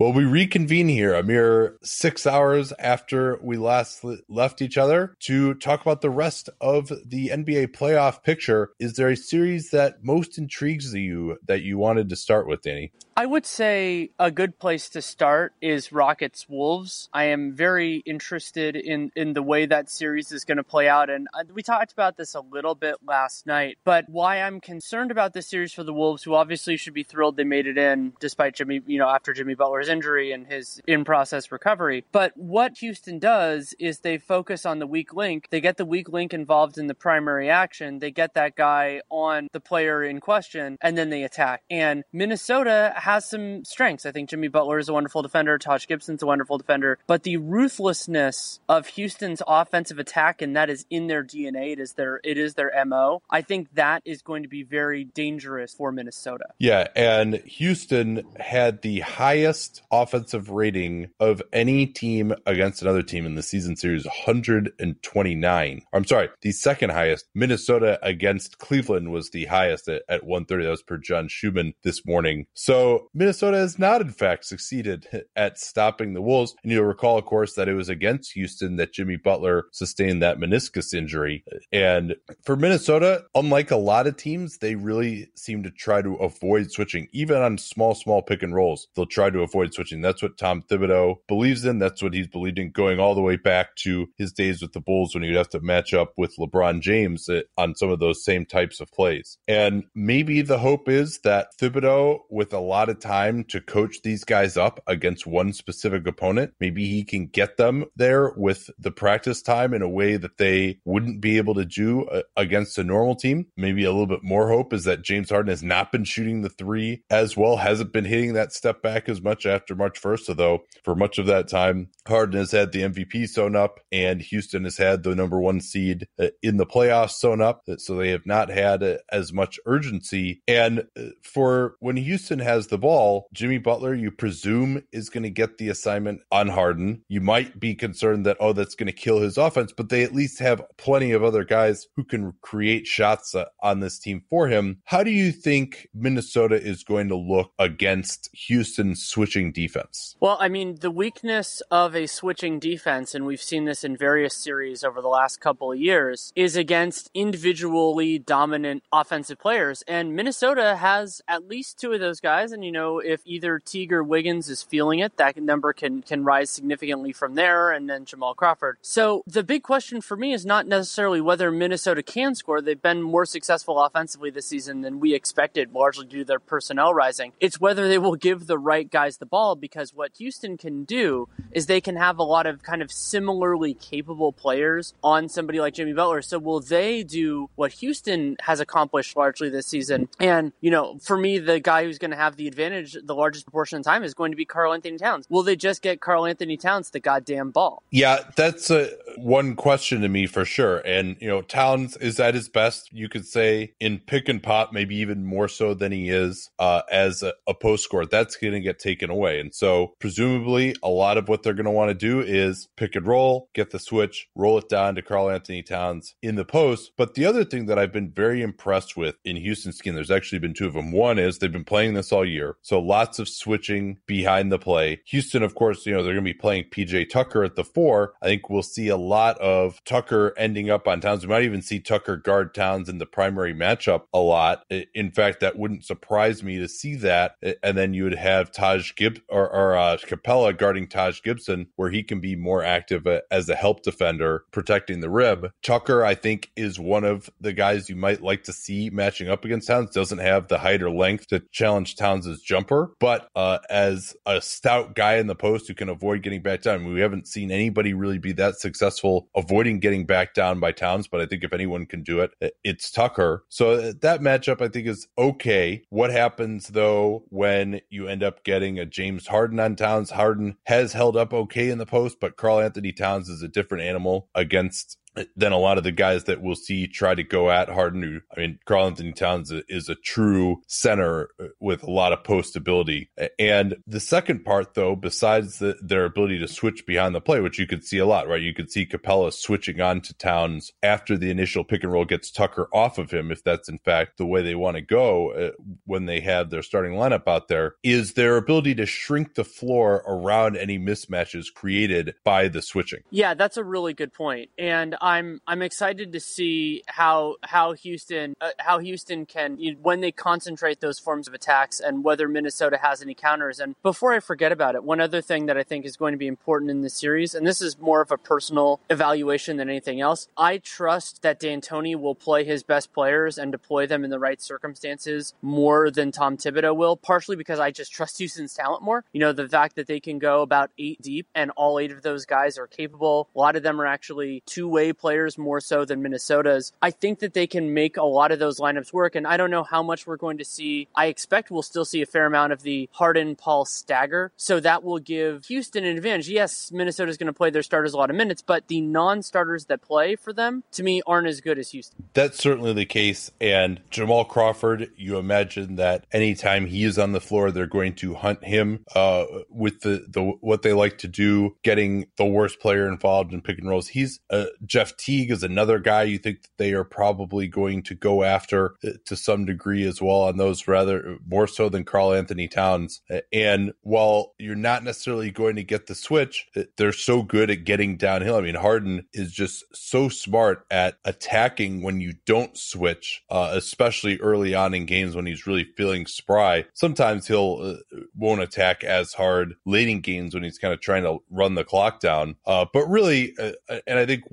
Well, we reconvene here a mere six hours after we last left each other to talk about the rest of the NBA playoff picture. Is there a series that most intrigues you that you wanted to start with, Danny? I would say a good place to start is Rockets Wolves. I am very interested in, in the way that series is going to play out. And uh, we talked about this a little bit last night. But why I'm concerned about this series for the Wolves, who obviously should be thrilled they made it in despite Jimmy, you know, after Jimmy Butler's injury and his in process recovery. But what Houston does is they focus on the weak link. They get the weak link involved in the primary action. They get that guy on the player in question and then they attack. And Minnesota has some strengths. I think Jimmy Butler is a wonderful defender. Taj Gibson's a wonderful defender. But the ruthlessness of Houston's offensive attack, and that is in their DNA. It is their it is their mo. I think that is going to be very dangerous for Minnesota. Yeah, and Houston had the highest offensive rating of any team against another team in the season series, 129. I'm sorry, the second highest. Minnesota against Cleveland was the highest at, at 130. That was per John Schuhmann this morning. So Minnesota has not, in fact, succeeded at stopping the Wolves. And you'll recall, of course, that it was against Houston that Jimmy Butler sustained that meniscus injury. And for Minnesota, unlike a lot of teams, they really seem to try to avoid switching, even on small, small pick and rolls. They'll try to avoid switching. That's what Tom Thibodeau believes in. That's what he's believed in going all the way back to his days with the Bulls when he'd have to match up with LeBron James eh, on some of those same types of plays. And maybe the hope is that Thibodeau, with a lot of time, to coach these guys up against one specific opponent. Maybe he can get them there with the practice time in a way that they wouldn't be able to do uh, against a normal team. Maybe a little bit more hope is that James Harden has not been shooting the three as well, hasn't been hitting that step back as much after March 1st. Although for much of that time, Harden has had the MVP sewn up and Houston has had the number one seed uh, in the playoffs sewn up. So they have not had uh, as much urgency. And for when Houston has the ball, ball, Jimmy Butler, you presume, is going to get the assignment on Harden. You might be concerned that, oh, that's going to kill his offense, but they at least have plenty of other guys who can create shots uh, on this team for him. How do you think Minnesota is going to look against Houston's switching defense? Well, I mean, the weakness of a switching defense, and we've seen this in various series over the last couple of years, is against individually dominant offensive players. And Minnesota has at least two of those guys. And, you know, if either Teague or Wiggins is feeling it, that number can can rise significantly from there, and then Jamal Crawford. So the big question for me is not necessarily whether Minnesota can score. They've been more successful offensively this season than we expected, largely due to their personnel rising. It's whether they will give the right guys the ball, because what Houston can do is they can have a lot of kind of similarly capable players on somebody like Jimmy Butler. So will they do what Houston has accomplished largely this season? And, you know, for me, the guy who's going to have the advantage the largest proportion of time is going to be Karl-Anthony Towns. Will they just get Karl-Anthony Towns the goddamn ball? Yeah, that's a, one question to me for sure. And, you know, Towns is at his best, you could say, in pick and pop, maybe even more so than he is uh, as a, a post score. That's going to get taken away. And so, presumably, a lot of what they're going to want to do is pick and roll, get the switch, roll it down to Karl-Anthony Towns in the post. But the other thing that I've been very impressed with in Houston's scheme, there's actually been two of them. One is they've been playing this all year. So lots of switching behind the play. Houston, of course, you know, they're going to be playing PJ Tucker at the four. I think we'll see a lot of Tucker ending up on Towns. We might even see Tucker guard Towns in the primary matchup a lot. In fact, that wouldn't surprise me to see that. And then you would have Taj Gibb or, or uh, Capela guarding Taj Gibson, where he can be more active uh, as a help defender, protecting the rib. Tucker, I think, is one of the guys you might like to see matching up against Towns. Doesn't have the height or length to challenge Towns' jumper, but uh, as a stout guy in the post who can avoid getting back down, we haven't seen anybody really be that successful avoiding getting back down by Towns. But I think if anyone can do it, it's Tucker. So uh, that matchup I think is okay. What happens though when you end up getting a James Harden on Towns? Harden has held up okay in the post, but Karl-Anthony Towns is a different animal against than a lot of the guys that we'll see try to go at Harden. Who, I mean, Karl-Anthony Towns is a true center uh, with a lot of post ability. And the second part, though, besides the, their ability to switch behind the play, which you could see a lot, right? You could see Capela switching on to Towns after the initial pick and roll gets Tucker off of him, if that's in fact the way they want to go uh, when they have their starting lineup out there, is their ability to shrink the floor around any mismatches created by the switching. Yeah, that's a really good point. And I'm I'm excited to see how how Houston uh, how Houston can you, when they concentrate those forms of attacks and whether Minnesota has any counters. And before I forget about it, one other thing that I think is going to be important in this series, and this is more of a personal evaluation than anything else. I trust that D'Antoni will play his best players and deploy them in the right circumstances more than Tom Thibodeau will. Partially because I just trust Houston's talent more. You know, the fact that they can go about eight deep and all eight of those guys are capable. A lot of them are actually two way players more so than Minnesota's. I think that they can make a lot of those lineups work, and I don't know how much we're going to see. I expect we'll still see a fair amount of the Harden Paul stagger, so that will give Houston an advantage. Yes, Minnesota's going to play their starters a lot of minutes, but the non starters that play for them, to me, aren't as good as Houston. That's certainly the case. And Jamal Crawford, you imagine that anytime he is on the floor, they're going to hunt him uh, with the, the what they like to do, getting the worst player involved in pick and rolls. He's uh, Jeff Teague is another guy you think that they are probably going to go after uh, to some degree as well on those, rather more so than Karl-Anthony Towns. And while you're not necessarily going to get the switch, uh, they're so good at getting downhill. I mean, Harden is just so smart at attacking when you don't switch, uh, especially early on in games when he's really feeling spry. Sometimes he'll uh, won't attack as hard late in games when he's kind of trying to run the clock down. Uh, but really, uh, and I think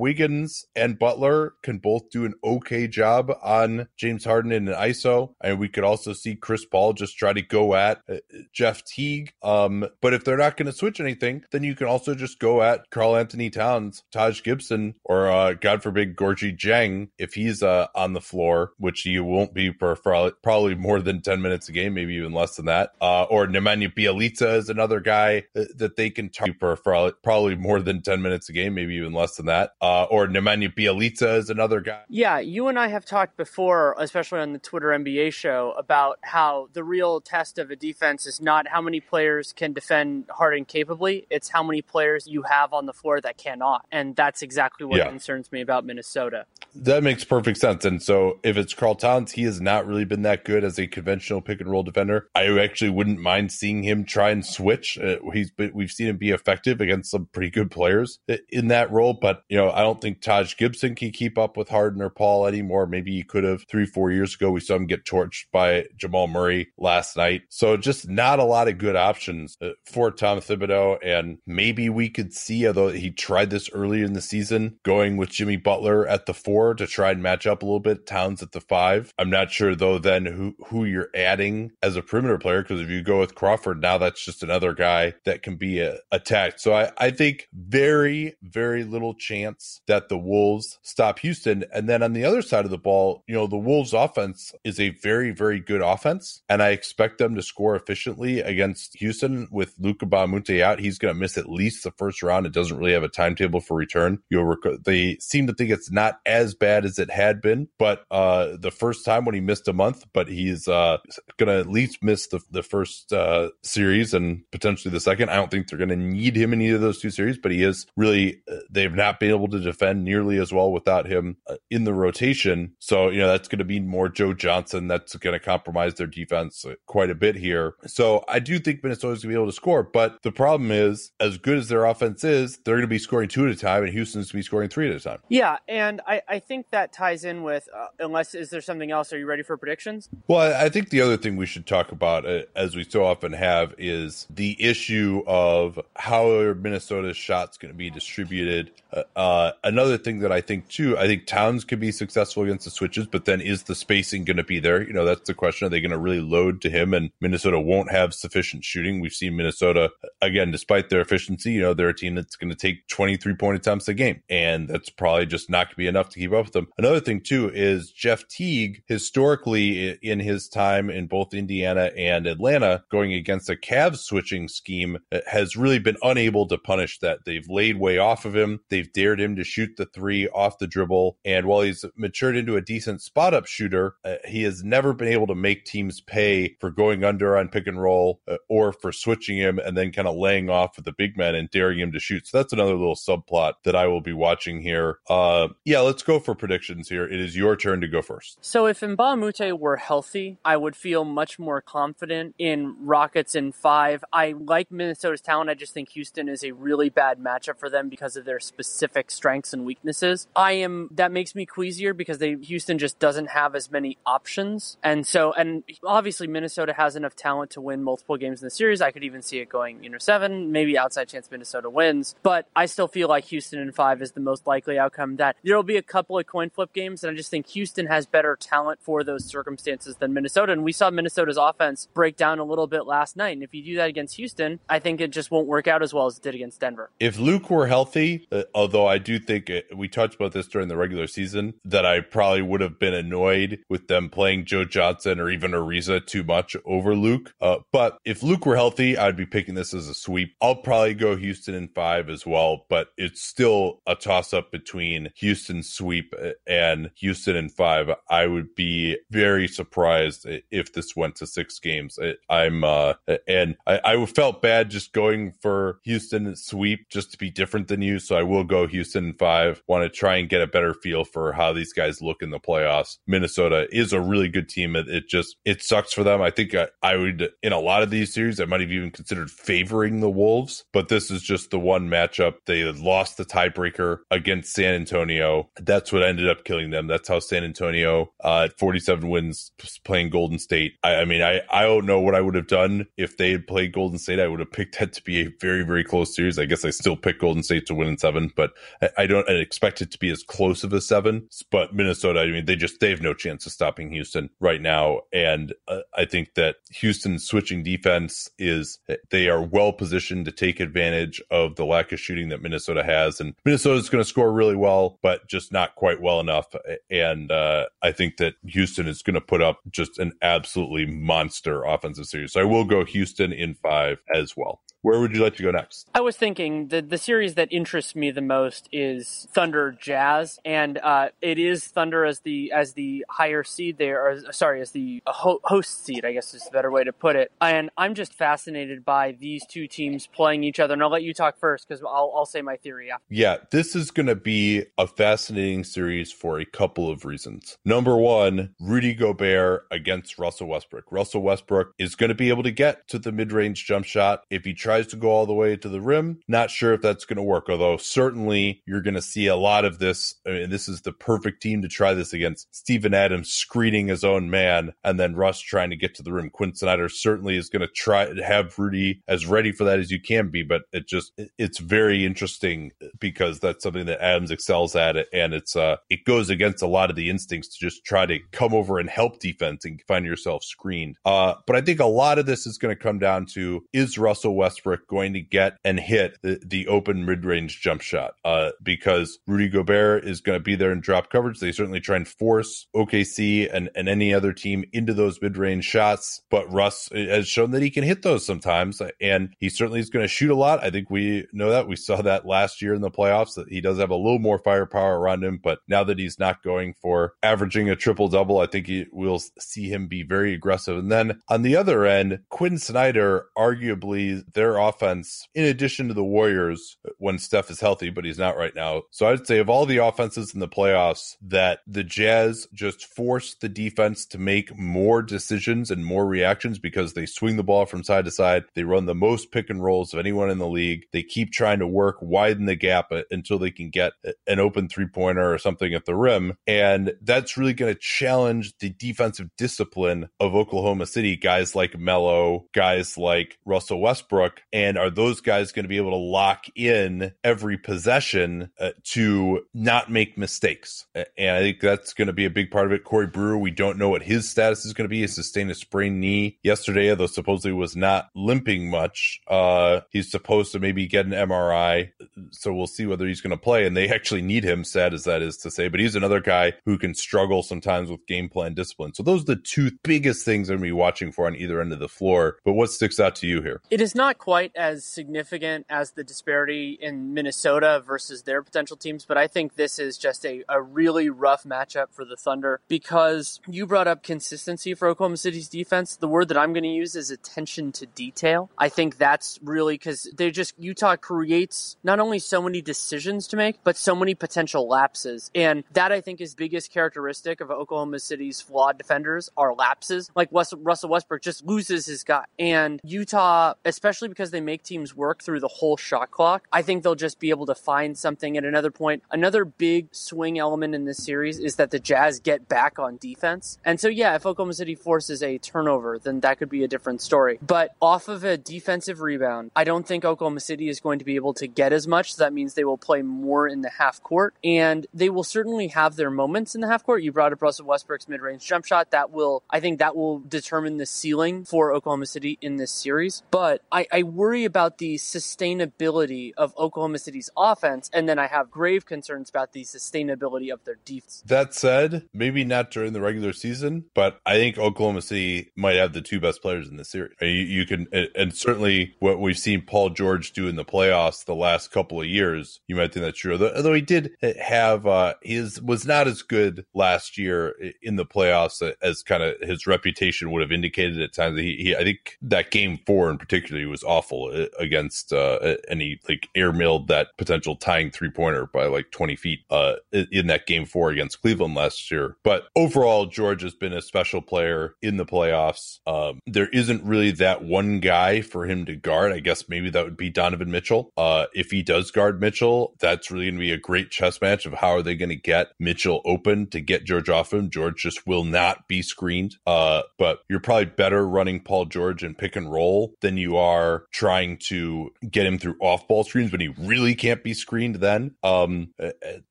And Butler can both do an okay job on James Harden in an ISO. And we could also see Chris Paul just try to go at uh, Jeff Teague. Um, but if they're not going to switch anything, then you can also just go at Karl-Anthony Towns, Taj Gibson, or uh, God forbid, Gorgui Dieng if he's uh, on the floor, which he won't be for, probably more than 10 minutes a game, maybe even less than that. Uh, or Nemanja Bjelica is another guy that, that they can target for probably more than 10 minutes a game, maybe even less than that. Uh, or Nemanja Bjelica is another guy. Yeah, you and I have talked before, especially on the Twitter NBA show, about how the real test of a defense is not how many players can defend Harden capably, it's how many players you have on the floor that cannot. And that's exactly what yeah. concerns me about Minnesota. That makes perfect sense. And so if it's Karl Towns, he has not really been that good as a conventional pick and roll defender. I actually wouldn't mind seeing him try and switch. Uh, he's been, we've seen him be effective against some pretty good players in that role, but you know, I don't think Todd Taj Gibson can keep up with Harden or Paul anymore. Maybe he could have three, four years ago. We saw him get torched by Jamal Murray last night. So just not a lot of good options uh, for Tom Thibodeau. And maybe we could see, although he tried this earlier in the season, going with Jimmy Butler at the four to try and match up a little bit, Towns at the five. I'm not sure though then who, who you're adding as a perimeter player, because if you go with Crawford, now that's just another guy that can be uh, attacked. So I, I think very, very little chance that the Wolves stop Houston. And then on the other side of the ball, you know, the Wolves offense is a very, very good offense. And I expect them to score efficiently against Houston with Luc Mbah a Moute out. He's going to miss at least the first round. It doesn't really have a timetable for return. You'll rec- they seem to think it's not as bad as it had been, but uh, the first time when he missed a month, but he's uh, going to at least miss the, the first uh, series and potentially the second. I don't think they're going to need him in either of those two series, but he is really, uh, they've not been able to defend nearly as well without him uh, in the rotation. So, you know, that's going to be more Joe Johnson. That's going to compromise their defense uh, quite a bit here. So I do think Minnesota's going to be able to score. But the problem is, as good as their offense is, they're going to be scoring two at a time, and Houston's going to be scoring three at a time. Yeah. And I, I think that ties in with, uh, unless, is there something else? Are you ready for predictions? Well, I think the other thing we should talk about, uh, as we so often have, is the issue of how Minnesota's shots going to be distributed. Uh, uh, another thing that I think too, I think Towns could be successful against the switches, but then is the spacing going to be there? You know, that's the question. Are they going to really load to him? And Minnesota won't have sufficient shooting. We've seen Minnesota again, despite their efficiency, you know, they're a team that's going to take 23 point attempts a game, and that's probably just not going to be enough to keep up with them. Another thing too is Jeff Teague historically in his time in both Indiana and Atlanta going against a Cavs switching scheme uh, has really been unable to punish that. They've laid way off of him. They've dared him to shoot the three off the dribble. And while he's matured into a decent spot up shooter, uh, he has never been able to make teams pay for going under on pick and roll uh, or for switching him and then kind of laying off with the big men and daring him to shoot. So that's another little subplot that I will be watching here. Uh, yeah, let's go for predictions here. It is your turn to go first. So if a were healthy, I would feel much more confident in Rockets in five. I like Minnesota's talent. I just think Houston is a really bad matchup for them because of their specific strengths and weaknesses. I am that makes me queasier because they Houston just doesn't have as many options. And so and obviously Minnesota has enough talent to win multiple games in the series. I could even see it going, you know, seven, maybe outside chance Minnesota wins. But I still feel like Houston in five is the most likely outcome. That there'll be a couple of coin flip games, and I just think Houston has better talent for those circumstances than Minnesota. And we saw Minnesota's offense break down a little bit last night. And if you do that against Houston, I think it just won't work out as well as it did against Denver. If Luke were healthy, uh, although I do think it, we talked about this during the regular season, that I probably would have been annoyed with them playing Joe Johnson or even Ariza too much over Luke. Uh, but if Luke were healthy, I'd be picking this as a sweep. I'll probably go Houston in five as well, but it's still a toss up between Houston sweep and Houston in five. I would be very surprised if this went to six games. I'm uh, and I, I felt bad just going for Houston sweep just to be different than you, so I will go Houston five. I want to try and get a better feel for how these guys look in the playoffs. Minnesota is a really good team. It, it just it sucks for them. I think I, I would in a lot of these series I might have even considered favoring the Wolves, but this is just the one matchup. They lost the tiebreaker against San Antonio. That's what ended up killing them. That's how San Antonio uh, at 47 wins playing Golden State. I, I mean, I I don't know what I would have done if they had played Golden State. I would have picked that to be a very very close series. I guess I still pick Golden State to win in seven, but I, I don't I expect it to be as close of a seven. But Minnesota, I mean, they just they have no chance of stopping Houston right now, and uh, I think that Houston switching defense is they are well positioned to take advantage of the lack of shooting that Minnesota has, and Minnesota is going to score really well, but just not quite well enough. And uh, I think that Houston is going to put up just an absolutely monster offensive series. So I will go Houston in five as well. Where would you like to go next? I was thinking the the series that interests me the most is Thunder Jazz, and uh, it is Thunder as the as the higher seed there, or sorry, as the host seed, I guess is a better way to put it. And I'm just fascinated by these two teams playing each other. And I'll let you talk first because I'll I'll say my theory after. Yeah, this is going to be a fascinating series for a couple of reasons. Number one, Rudy Gobert against Russell Westbrook. Russell Westbrook is going to be able to get to the mid range jump shot if he tries tries to go all the way to the rim. Not sure if that's going to work, although certainly you're going to see a lot of this. I mean, this is the perfect team to try this against. Steven Adams screening his own man and then Russ trying to get to the rim. Quin Snyder certainly is going to try to have Rudy as ready for that as you can be, but it just, it's very interesting because that's something that Adams excels at and it's, uh, it goes against a lot of the instincts to just try to come over and help defense and find yourself screened. Uh, but I think a lot of this is going to come down to is Russell Westbrook Westbrook going to get and hit the, the open mid range jump shot uh, because Rudy Gobert is going to be there in drop coverage. They certainly try and force OKC and, and any other team into those mid range shots, but Russ has shown that he can hit those sometimes. And he certainly is going to shoot a lot. I think we know that. We saw that last year in the playoffs that he does have a little more firepower around him. But now that he's not going for averaging a triple double, I think he, we'll see him be very aggressive. And then on the other end, Quin Snyder, arguably their offense, in addition to the Warriors, when Steph is healthy, but he's not right now. So I'd say of all the offenses in the playoffs, that the Jazz just force the defense to make more decisions and more reactions because they swing the ball from side to side. They run the most pick and rolls of anyone in the league. They keep trying to work, widen the gap until they can get an open three pointer or something at the rim. And that's really going to challenge the defensive discipline of Oklahoma City, guys like Melo, guys like Russell Westbrook. And are those guys going to be able to lock in every possession uh, to not make mistakes? And I think that's going to be a big part of it. Corey Brewer, we don't know what his status is going to be. He sustained a sprained knee yesterday, although supposedly was not limping much. Uh, he's supposed to maybe get an MRI. So we'll see whether he's going to play. And they actually need him, sad as that is to say. But he's another guy who can struggle sometimes with game plan discipline. So those are the two biggest things I'm going to be watching for on either end of the floor. But what sticks out to you here? It is not quite as significant as the disparity in Minnesota versus their potential teams, but I think this is just a, a really rough matchup for the Thunder because you brought up consistency for Oklahoma City's defense. The word that I'm going to use is attention to detail. I think that's really because they just, Utah creates not only so many decisions to make, but so many potential lapses. And that I think is biggest characteristic of Oklahoma City's flawed defenders are lapses. Like Russell Westbrook just loses his guy. And Utah, especially because they make teams work through the whole shot clock, I think they'll just be able to find something at another point. Another big swing element in this series is that the Jazz get back on defense. And so, yeah, if Oklahoma City forces a turnover, then that could be a different story. But off of a defensive rebound, I don't think Oklahoma City is going to be able to get as much. So that means they will play more in the half court and they will certainly have their moments in the half court. You brought up Russell Westbrook's mid range jump shot. That will, I think that will determine the ceiling for Oklahoma City in this series. But I, I worry about the sustainability of Oklahoma City's offense. And then I have grave concerns about the sustainability of their defense. That said, maybe not during the regular season, but I think Oklahoma City might have the two best players in the series. You, you can, and certainly what we've seen Paul George do in the playoffs the last couple of years, you might think that's true. Although he did have, uh, his was not as good last year in the playoffs as kind of his reputation would have indicated at times. He, he I think that game four in particular was awful uh, against, uh, he like airmailed that potential tying three pointer by like 20 feet, uh, in that game four against Cleveland last year. But overall, George has been a special player in the playoffs. Um, there isn't really that one guy for him to guard. I guess maybe that would be Donovan Mitchell. Uh, if he does guard Mitchell, that's really going to be a great chess match of how are they going to get Mitchell open to get George off him. George just will not be screened. Uh, but you're probably better running Paul George in pick and roll than you are trying to get him through off ball screens when he really can't be screened then. Um,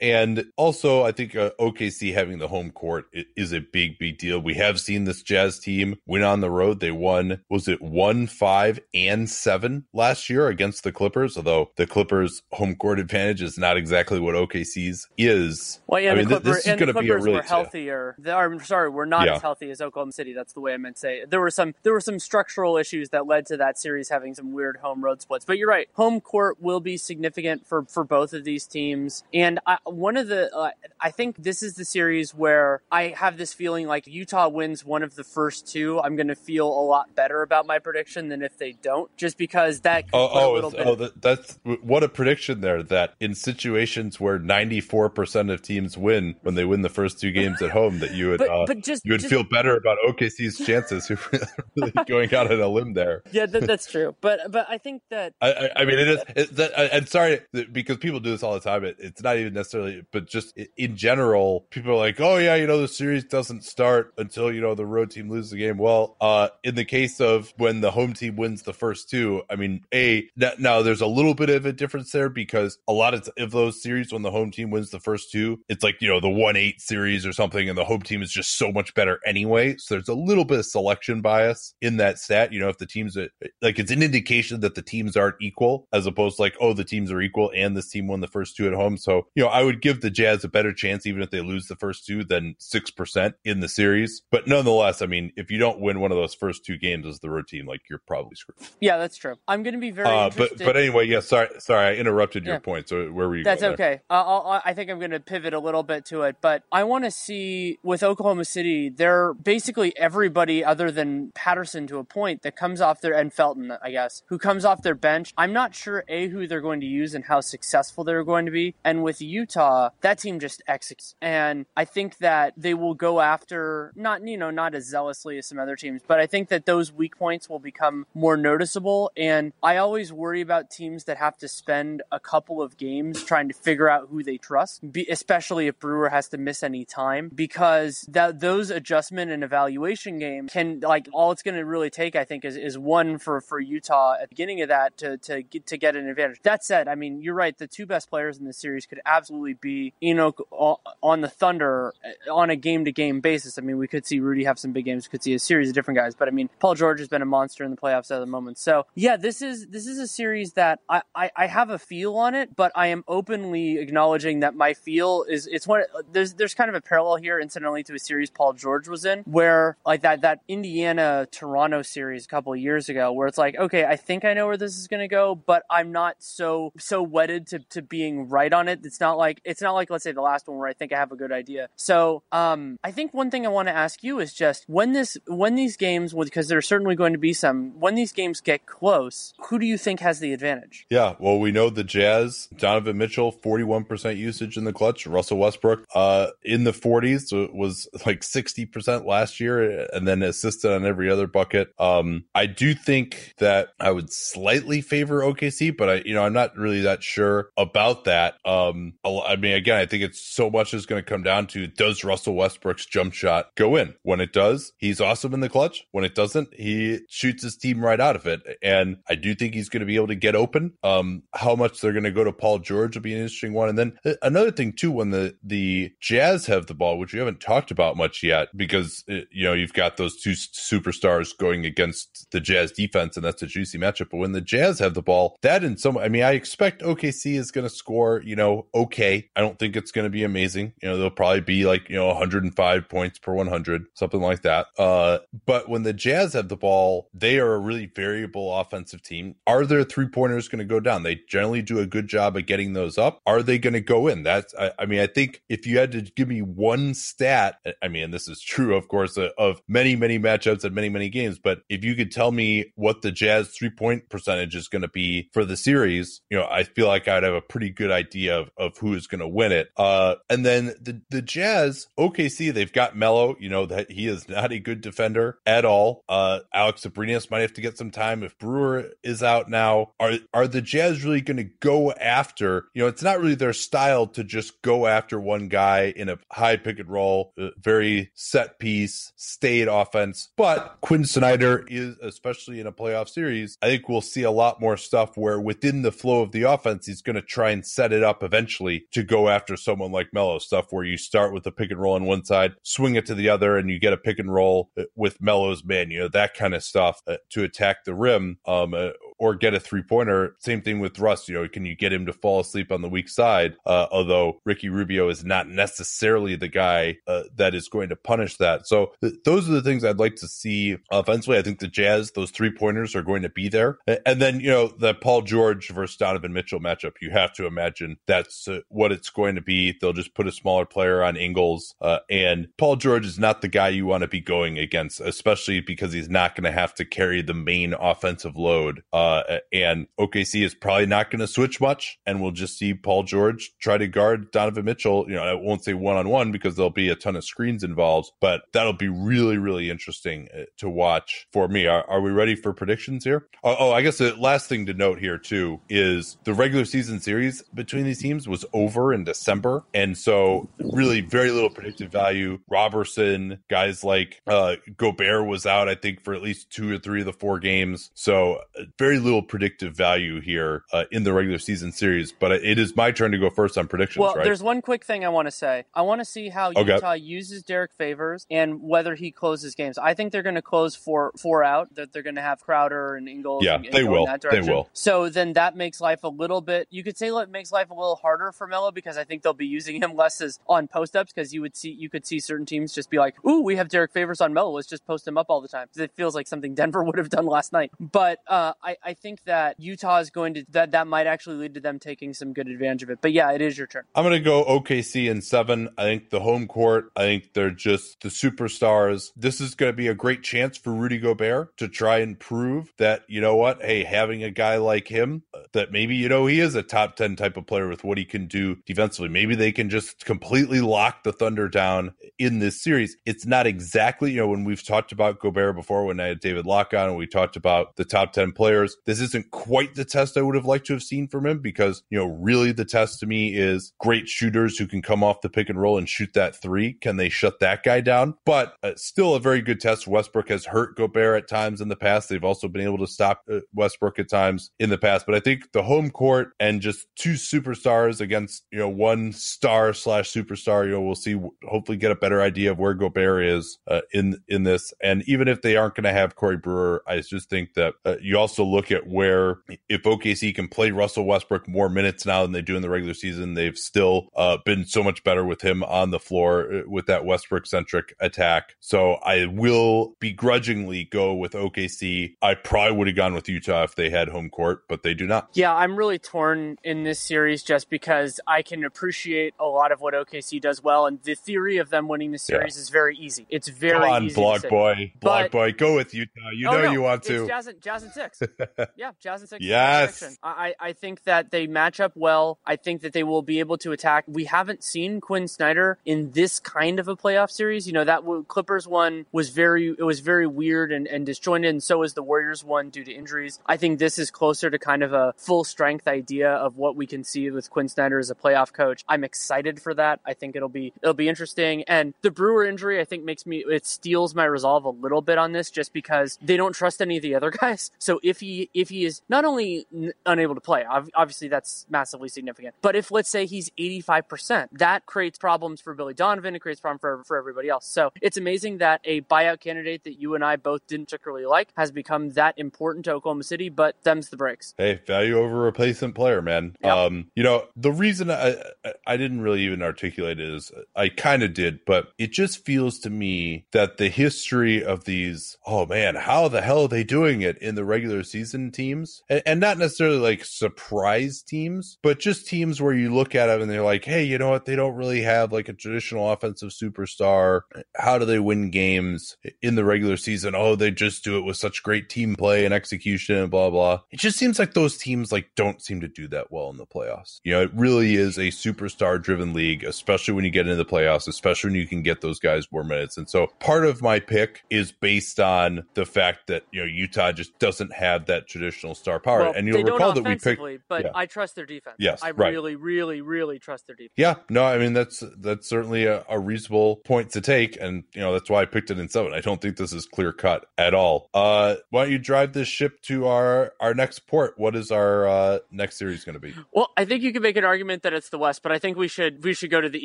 and also, I think uh, OKC having the home court is a big, big deal. We have seen this Jazz team win on the road. They won, was it one, five, and seven last year against the Clippers? Although the Clippers' home court advantage is not exactly what OKC's is. Well, yeah, I mean, Clipper, this is going to be a really were healthier. Are, I'm sorry, we're not yeah. as healthy as Oklahoma City. That's the way I meant to say. It. There were some there were some structural issues that led to that series having some weird home road splits. But you're right, home court will be significant for for both of these teams. And I, one of the uh, I think this is the series where I have this feeling like Utah wins one of the first two. I'm going to feel a lot better about my prediction than if they don't, just because that. oh, oh, oh that's what a prediction there. That in situations where 94 percent of teams win when they win the first two games at home, that you would, but, uh, but just, you would just, feel better about OKC's chances. really going out on a limb there. Yeah, that, that's true. But but but I think that I, I, I mean it is. That, and sorry because people do this all the time. It, it's not even necessarily, but just in general, people are like, oh yeah, you know the series doesn't start until you know the road team loses the game. Well, uh, in the case of when the home team wins the first two, I mean, a now there's a little bit of a difference there because a lot of, those series when the home team wins the first two, it's like you know the one eight series or something, and the home team is just so much better anyway. So there's a little bit of selection bias in that stat. You know, if the teams are, like it's an indication that the teams aren't equal as opposed to like oh the teams are equal and this team won the first two at home. So you know I would give the Jazz a better chance even if they lose the first two than six percent in the series. But nonetheless, I mean, if you don't win one of those first two games as the road team, like you're probably screwed. Yeah, that's true. I'm going to be very uh. But but anyway, yeah. Sorry, sorry, I interrupted your yeah. point. So where were you? That's okay. Uh, i think I'm going to pivot a little bit to it, but I want to see with Oklahoma City, they're basically everybody other than Patterson to a point that comes off their and Felton, I guess, who comes off their bench. I'm not sure a who they're going to use and how successful they're going to be. And with Utah, that team just executes, and I think that they will go after not you know not as zealously as some other teams, but I think that those weak points will become more noticeable. And I always worry about teams that have to spend a couple of games trying to figure out who they trust, especially if Brewer has to miss any time, because that those adjustment and evaluation game can like all it's going to really take, I think, is, is one for for Utah at the beginning of that to to get to get an advantage. That said, I mean you're right. The two best players in the series could absolutely be Enoch on the Thunder uh, on a game to game basis. I mean we could see Rudy have some big games, we could see a series of different guys, but I mean Paul George has been a monster in the playoffs at the moment. So yeah, this is this is a series that I, I, I have a feel on it, but I am openly acknowledging that my feel is it's one there's there's kind of a parallel here, incidentally, to a series Paul George was in, where like that that Indiana Toronto series a couple of years ago, where it's like, okay, I think I know where this is gonna go, but I'm not so so wedded to, to being right on it. It's not like it's not like let's say the last one where I think I have a good idea. So um I think one thing I want to ask you is just when this when these games because there's certainly going to be some when these games get close, who do you think has the advantage? Yeah, well, we know the Jazz, Donovan Mitchell, 41% usage in the clutch. Russell Westbrook, uh, in the 40s, so it was like 60% last year, and then assisted on every other bucket. Um, I do think that I would slightly favor OKC, but I, you know, I'm not really that sure about that. Um, I mean, again, I think it's so much is going to come down to does Russell Westbrook's jump shot go in? When it does, he's awesome in the clutch. When it doesn't, he shoots his team right out of it. And I do think he's going to be able to get open. Um, how much they're going to go to Paul George will be an interesting one. And then uh, another thing too, when the the Jazz have the ball, which we haven't talked about much yet, because uh, you know you've got those two superstars going against the Jazz defense, and that's a juicy matchup. But when the Jazz have the ball, that in some, I mean, I expect OKC is going to score, you know, okay. I don't think it's going to be amazing. You know, they'll probably be like you know 105 points per 100, something like that. Uh, but when the Jazz have the ball, they are a really variable offensive team. Are their three pointers going to go down? They generally do a good job of getting those up. Are they going to go in? That's, I, I, mean, I think if you had to give me one stat, I mean, this is true, of course, uh, of many, many matchups and many, many games, but if you could tell me what the Jazz three point percentage is going to be for the series, you know, I feel like I'd have a pretty good idea of, of who is going to win it. Uh, and then the, the Jazz, OKC, they've got Melo, you know, that he is not a good defender at all. Uh, Alex Abrines might have to get some time if Brewer is out now. Are, are the Jazz really going to go after, you know, it's not really their style to just go after one guy in a high pick and roll, uh, very set piece, stayed offense. But Quin Snyder is, especially in a playoff series, I think we'll see a lot more stuff where within the flow of the offense, he's going to try and set it up eventually to go after someone like Melo. Stuff where you start with a pick and roll on one side, swing it to the other, and you get a pick and roll uh, with Melo's man, you know, that kind of stuff uh, to attack the rim. Um, uh, or get a three pointer. Same thing with Russ. You know, can you get him to fall asleep on the weak side? Uh, although Ricky Rubio is not necessarily the guy uh, that is going to punish that. So th- those are the things I'd like to see offensively. I think the Jazz, those three pointers are going to be there. And then, you know, the Paul George versus Donovan Mitchell matchup, you have to imagine that's uh, what it's going to be. They'll just put a smaller player on Ingles. Uh, and Paul George is not the guy you want to be going against, especially because he's not going to have to carry the main offensive load. Uh, uh, and OKC is probably not going to switch much, and we'll just see Paul George try to guard Donovan Mitchell. You know, I won't say one on one because there'll be a ton of screens involved, but that'll be really, really interesting uh, to watch for me. Are, are we ready for predictions here? Oh, oh, I guess the last thing to note here too is the regular season series between these teams was over in December, and so really very little predictive value. Roberson, guys like uh, Gobert was out, I think, for at least two or three of the four games, so uh, very little predictive value here uh, in the regular season series, but it is my turn to go first on predictions. Well, right? there's one quick thing I want to say. I want to see how Okay. Utah uses Derek Favors and whether he closes games. I think they're going to close four four out. That they're going to have Crowder and Ingles. Yeah, and, and they will. They will. So then that makes life a little bit. You could say it makes life a little harder for Melo because I think they'll be using him less as on post ups because you would see you could see certain teams just be like, "Ooh, we have Derek Favors on Melo. Let's just post him up all the time." It feels like something Denver would have done last night. But uh, I I think that Utah is going to that that might actually lead to them taking some good advantage of it. But yeah, it is your turn. I'm going to go OKC in seven. I think the home court, I think they're just the superstars. This is going to be a great chance for Rudy Gobert to try and prove that, you know what? Hey, having a guy like him, that maybe, you know, he is a top 10 type of player with what he can do defensively. Maybe they can just completely lock the Thunder down in this series. It's not exactly, you know, when we've talked about Gobert before, when I had David Locke on and we talked about the top 10 players, this isn't quite the test I would have liked to have seen from him because, you know, really the test to me is great shooters who can come off the pick and roll and shoot that three. Can they shut that guy down? But uh, still a very good test. Westbrook has hurt Gobert at times in the past. They've also been able to stop uh, Westbrook at times in the past. But I think the home court and just two superstars against, you know, one star slash superstar, you know, we'll see, hopefully get a better idea of where Gobert is uh, in, in this. And even if they aren't going to have Corey Brewer, I just think that uh, you also look at where if OKC can play Russell Westbrook more minutes now than they do in the regular season, they've still uh, been so much better with him on the floor uh, with that Westbrook centric attack. So I will begrudgingly go with OKC. I probably would have gone with Utah if they had home court, but they do not. Yeah, I'm really torn in this series just because I can appreciate a lot of what OKC does well, and the theory of them winning the series is very easy. It's very Come on, easy. to blog say. boy, blog But- boy, go with Utah. You Oh, know no, you want to. Jazz and, Jazz and six. yeah, Jazz and six. Yes. I, I I think that they match up well. I think that they will be able to attack. We haven't seen Quin Snyder in this kind of a playoff series. You know that Clippers one was very it was very weird and, and disjointed, and so was the Warriors one due to injuries. I think this is closer to kind of a full strength idea of what we can see with Quin Snyder as a playoff coach. I'm excited for that. I think it'll be it'll be interesting. And the Brewer injury, I think, makes me it steals my resolve a little bit on this, just because they don't trust any of the other guys. So if he if he is not only n- unable to play, ob- obviously that's massively significant. But if let's say he's 85 percent, that creates problems for Billy Donovan. It creates problems for for everybody else. So it's amazing that a buyout candidate that you and I both didn't particularly like has become that important to Oklahoma City. But them's the breaks. Hey, value over replacement player, man. Yep. Um, you know, the reason I I- I didn't really even articulate it is I kind of did, but it just feels to me that the history of these, oh man, how the hell are they doing it in the regular season teams? And, and not necessarily like surprise teams, but just teams where you look at them and they're like, hey, you know what? They don't really have like a traditional offensive superstar. How do they win games in the regular season? Oh, they just do it with such great team play and execution and blah blah. It just seems like those teams like don't seem to do that well in the playoffs. You know, it really is a superstar driven league, especially when you get into the playoffs, especially when you can get those guys more minutes. And so part of my pick is based on the fact that, you know, Utah just doesn't have that traditional star power. Well, and you'll recall that we picked but yeah. I trust their defense. Yes, I right. really, really, really trust their defense. Yeah, no, I mean that's that's certainly a, a reasonable point to take, and you know that's why I picked it in seven. I don't think this is clear cut at all. Uh, why don't you drive this ship to our our next port? What is our uh, next series going to be? Well, I think you could make an argument that it's the West, but I think we should we should go to the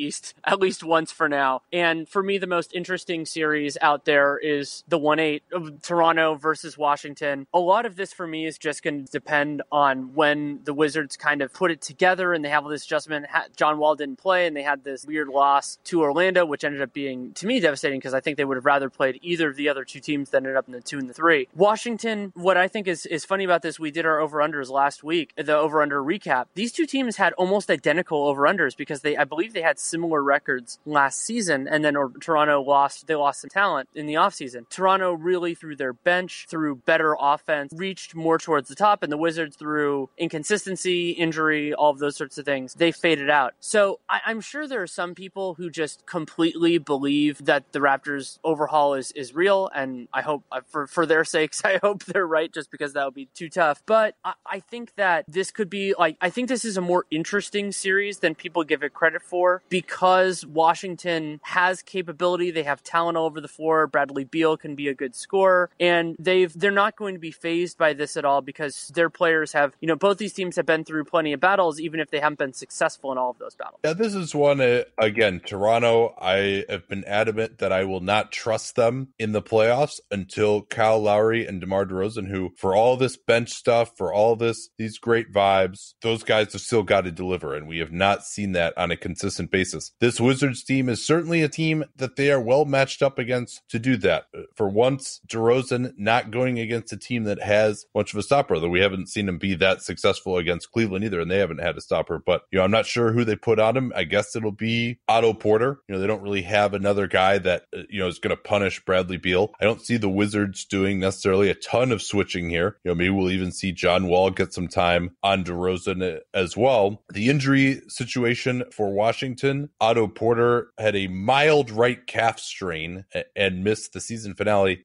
East at least once for now. And for me, the most interesting series out there is the one eight of Toronto versus Washington. A lot of this for me is just going to depend on when the Wizards kind of put it together and they have all this adjustment. John Wall didn't play, and they had this weird loss to Orlando, which ended up being to me devastating because I think they would have rather played either of the other two teams that ended up in the two and the three. Washington, what I think is is funny about this, we did our over unders last week, the over under recap. These two teams had almost identical over unders because they, I believe, they had similar records last season, and then or, Toronto lost. They lost some talent in the offseason. Toronto really through their bench, through better offense, reached more towards the top, and the Wizards through inconsistency, injury, all of those sorts of things, they faded out. So I, I'm sure there are some people who just completely believe that the Raptors overhaul is is real, and I hope for for their sakes, I hope they're right, just because that would be too tough. But I, I think think that this could be like, I think this is a more interesting series than people give it credit for because Washington has capability. They have talent all over the floor. Bradley Beal can be a good scorer and they've, they're not going to be fazed by this at all because their players have, you know, both these teams have been through plenty of battles, even if they haven't been successful in all of those battles. Yeah, this is one, uh, again, Toronto, I have been adamant that I will not trust them in the playoffs until Kyle Lowry and DeMar DeRozan, who for all this bench stuff, for all this, these great vibes, those guys have still got to deliver. And we have not seen that on a consistent basis. This Wizards team is certainly a team that they are well matched up against to do that. For once, DeRozan not going against a team that has much of a stopper, though we haven't seen him be that successful against Cleveland either, and they haven't had a stopper. But, you know, I'm not sure who they put on him. I guess it'll be Otto Porter. You know, they don't really have another guy that, uh, you know, is going to punish Bradley Beal. I don't see the Wizards doing necessarily a ton of switching here. You know, maybe we'll even see John Wall get some time on DeRozan as well. The injury situation for Washington, Otto Porter had a mild right calf strain and missed the season finale.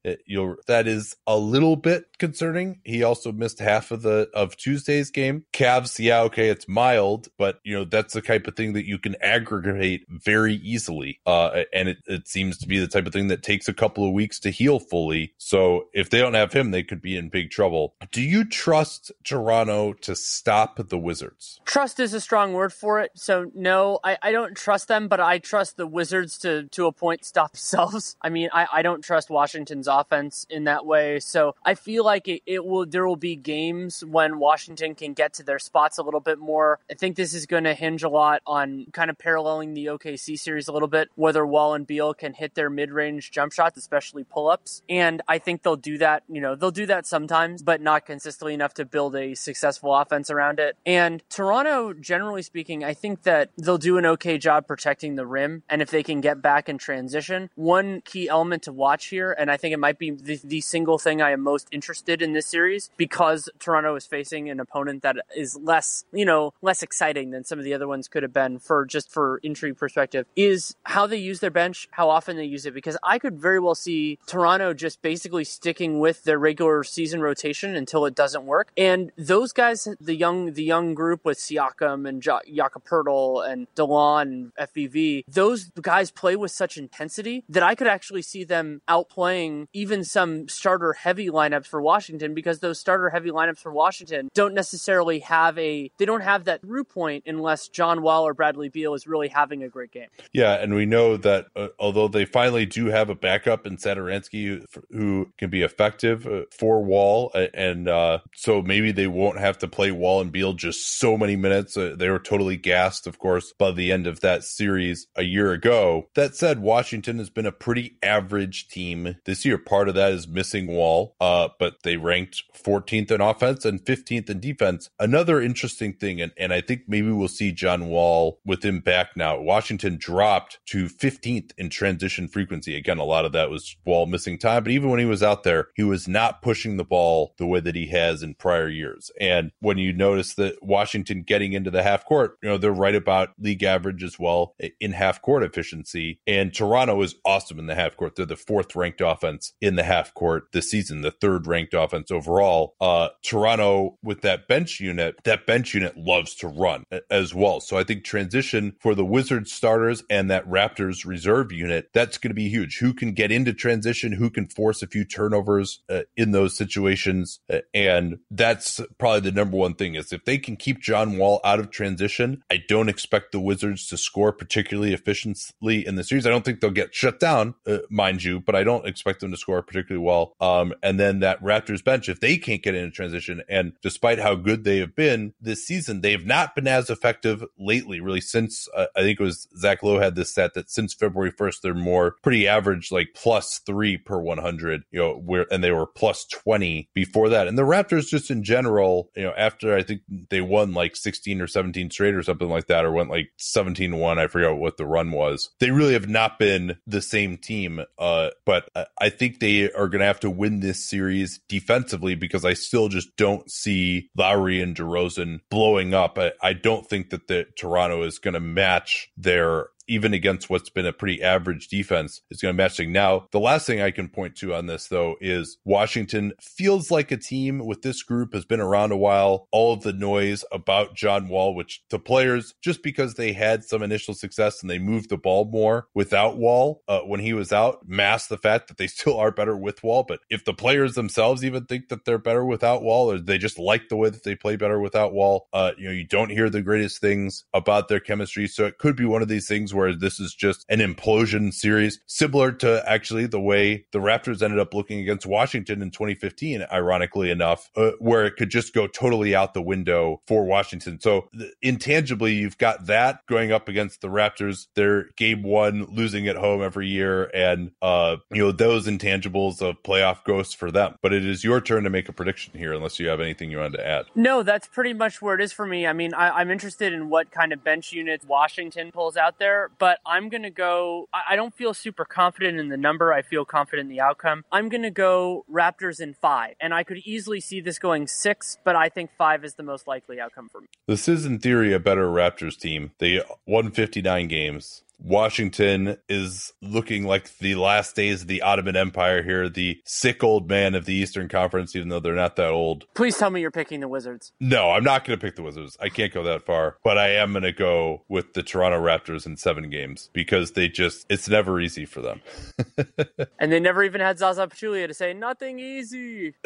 That is a little bit concerning. He also missed half of the of Tuesday's game. Cavs, yeah, okay, it's mild, but you know that's the type of thing that you can aggregate very easily. Uh, and it, it seems to be the type of thing that takes a couple of weeks to heal fully. So if they don't have him, they could be in big trouble. Do you trust Toronto to stop the Wizards? Trust is a strong word for it. So no, I, I don't trust them, but I trust the Wizards to to a point stop themselves. I mean, I, I don't trust Washington's offense in that way. So I feel like it, it will there will be games when Washington can get to their spots a little bit more. I think this is going to hinge a lot on kind of paralleling the OKC series a little bit, whether Wall and Beal can hit their mid range jump shots, especially pull ups. And I think they'll do that, you know, they'll do that sometimes, but not consistently enough to build a successful offense around it. And Toronto, generally speaking, I think that they'll do an okay job protecting the rim. And if they can get back in transition, one key element to watch here, and I think it might be the, the single thing I am most interested in this series because Toronto is facing an opponent that is less, you know, less exciting than some of the other ones could have been for just for intrigue perspective, is how they use their bench, how often they use it. Because I could very well see Toronto just basically sticking with their regular season rotation until it doesn't work. And those guys, the young, the young group with Siakam and ja- Jakob Poeltl and Delon and FVV, those guys play with such intensity that I could actually see them outplaying even some starter heavy lineups for Washington because those starter heavy lineups for Washington don't necessarily have a they don't have that through point unless John Wall or Bradley Beal is really having a great game. Yeah, and we know that uh, although they finally do have a backup in Satoransky who, who can be effective uh, for Wall, and uh, so maybe they won't have to play Wall and Beal just so many minutes. Uh, they were totally gassed, of course, by the end of that series a year ago. That said, Washington has been a pretty average team this year. Part of that is missing Wall, uh, but they ranked 14th in offense and 15th in defense. Another interesting thing, and, and I think maybe we'll see John Wall with him back now. Washington dropped to 15th in transition frequency. Again, a lot of that was Wall missing time, but even when he was out there, he was not pushing the ball the way that he has in prior years. And when you notice that Washington getting into the half court, you know, they're right about league average as well in half court efficiency. And Toronto is awesome in the half court. They're the fourth ranked offense in the half court this season, the third ranked offense overall. Uh, Toronto with that bench unit, that bench unit loves to run as well. So I think transition for the Wizards starters and that Raptors reserve unit, that's going to be huge. Who can get into transition? Who can force a few turnovers uh, in those situations? Uh, and that's probably the number one thing is if they can keep John Wall out of transition, I don't expect the Wizards to score particularly efficiently in the series. I don't think they'll get shut down, uh, mind you, but I don't expect them to score particularly well. Um, and then that Raptors bench, if they can't get into transition, and despite how good they have been this season, they have not been as effective lately, really, since uh, I think it was Zach Lowe had this set that since February 1st, they're more pretty average, like plus three per 100, you know, where, and they were plus 20 before that. And the Raptors, just in general, you know, after I think they won like 16 or 17 straight or something like that, or went like 17 1, I forget what the run was. They really have not been the same team. Uh, but I think they are going to have to win this series defensively because I still just don't see Lowry and DeRozan blowing up. I, I don't think that the Toronto is going to match their even against what's been a pretty average defense, is going to match thing. Now, the last thing I can point to on this, though, is Washington feels like a team with this group has been around a while. All of the noise about John Wall, which the players, just because they had some initial success and they moved the ball more without Wall uh, when he was out, masked the fact that they still are better with Wall. But if the players themselves even think that they're better without Wall, or they just like the way that they play better without Wall, uh, you know, you don't hear the greatest things about their chemistry. So it could be one of these things where this is just an implosion series, similar to actually the way the Raptors ended up looking against Washington in 2015, ironically enough, uh, where it could just go totally out the window for Washington. So th- intangibly, you've got that going up against the Raptors. They're game one, losing at home every year, and uh, you know those intangibles of playoff ghosts for them. But it is your turn to make a prediction here, unless you have anything you wanted to add. No, that's pretty much where it is for me. I mean, I, am interested in what kind of bench units Washington pulls out there, but I'm going to go. I, I don't feel super confident in the number. I feel confident in the outcome. I'm going to go Raptors in five, and I could easily see this going six, but I think five is the most likely outcome for me. This is, in theory, a better Raptors team. They won 59 games. Washington is looking like the last days of the Ottoman Empire here, the sick old man of the Eastern Conference, even though they're not that old. Please tell me you're picking the Wizards. No, I'm not going to pick the Wizards. I can't go that far, but I am going to go with the Toronto Raptors in seven games because they just, it's never easy for them. and they never even had Zaza Pachulia to say, nothing easy.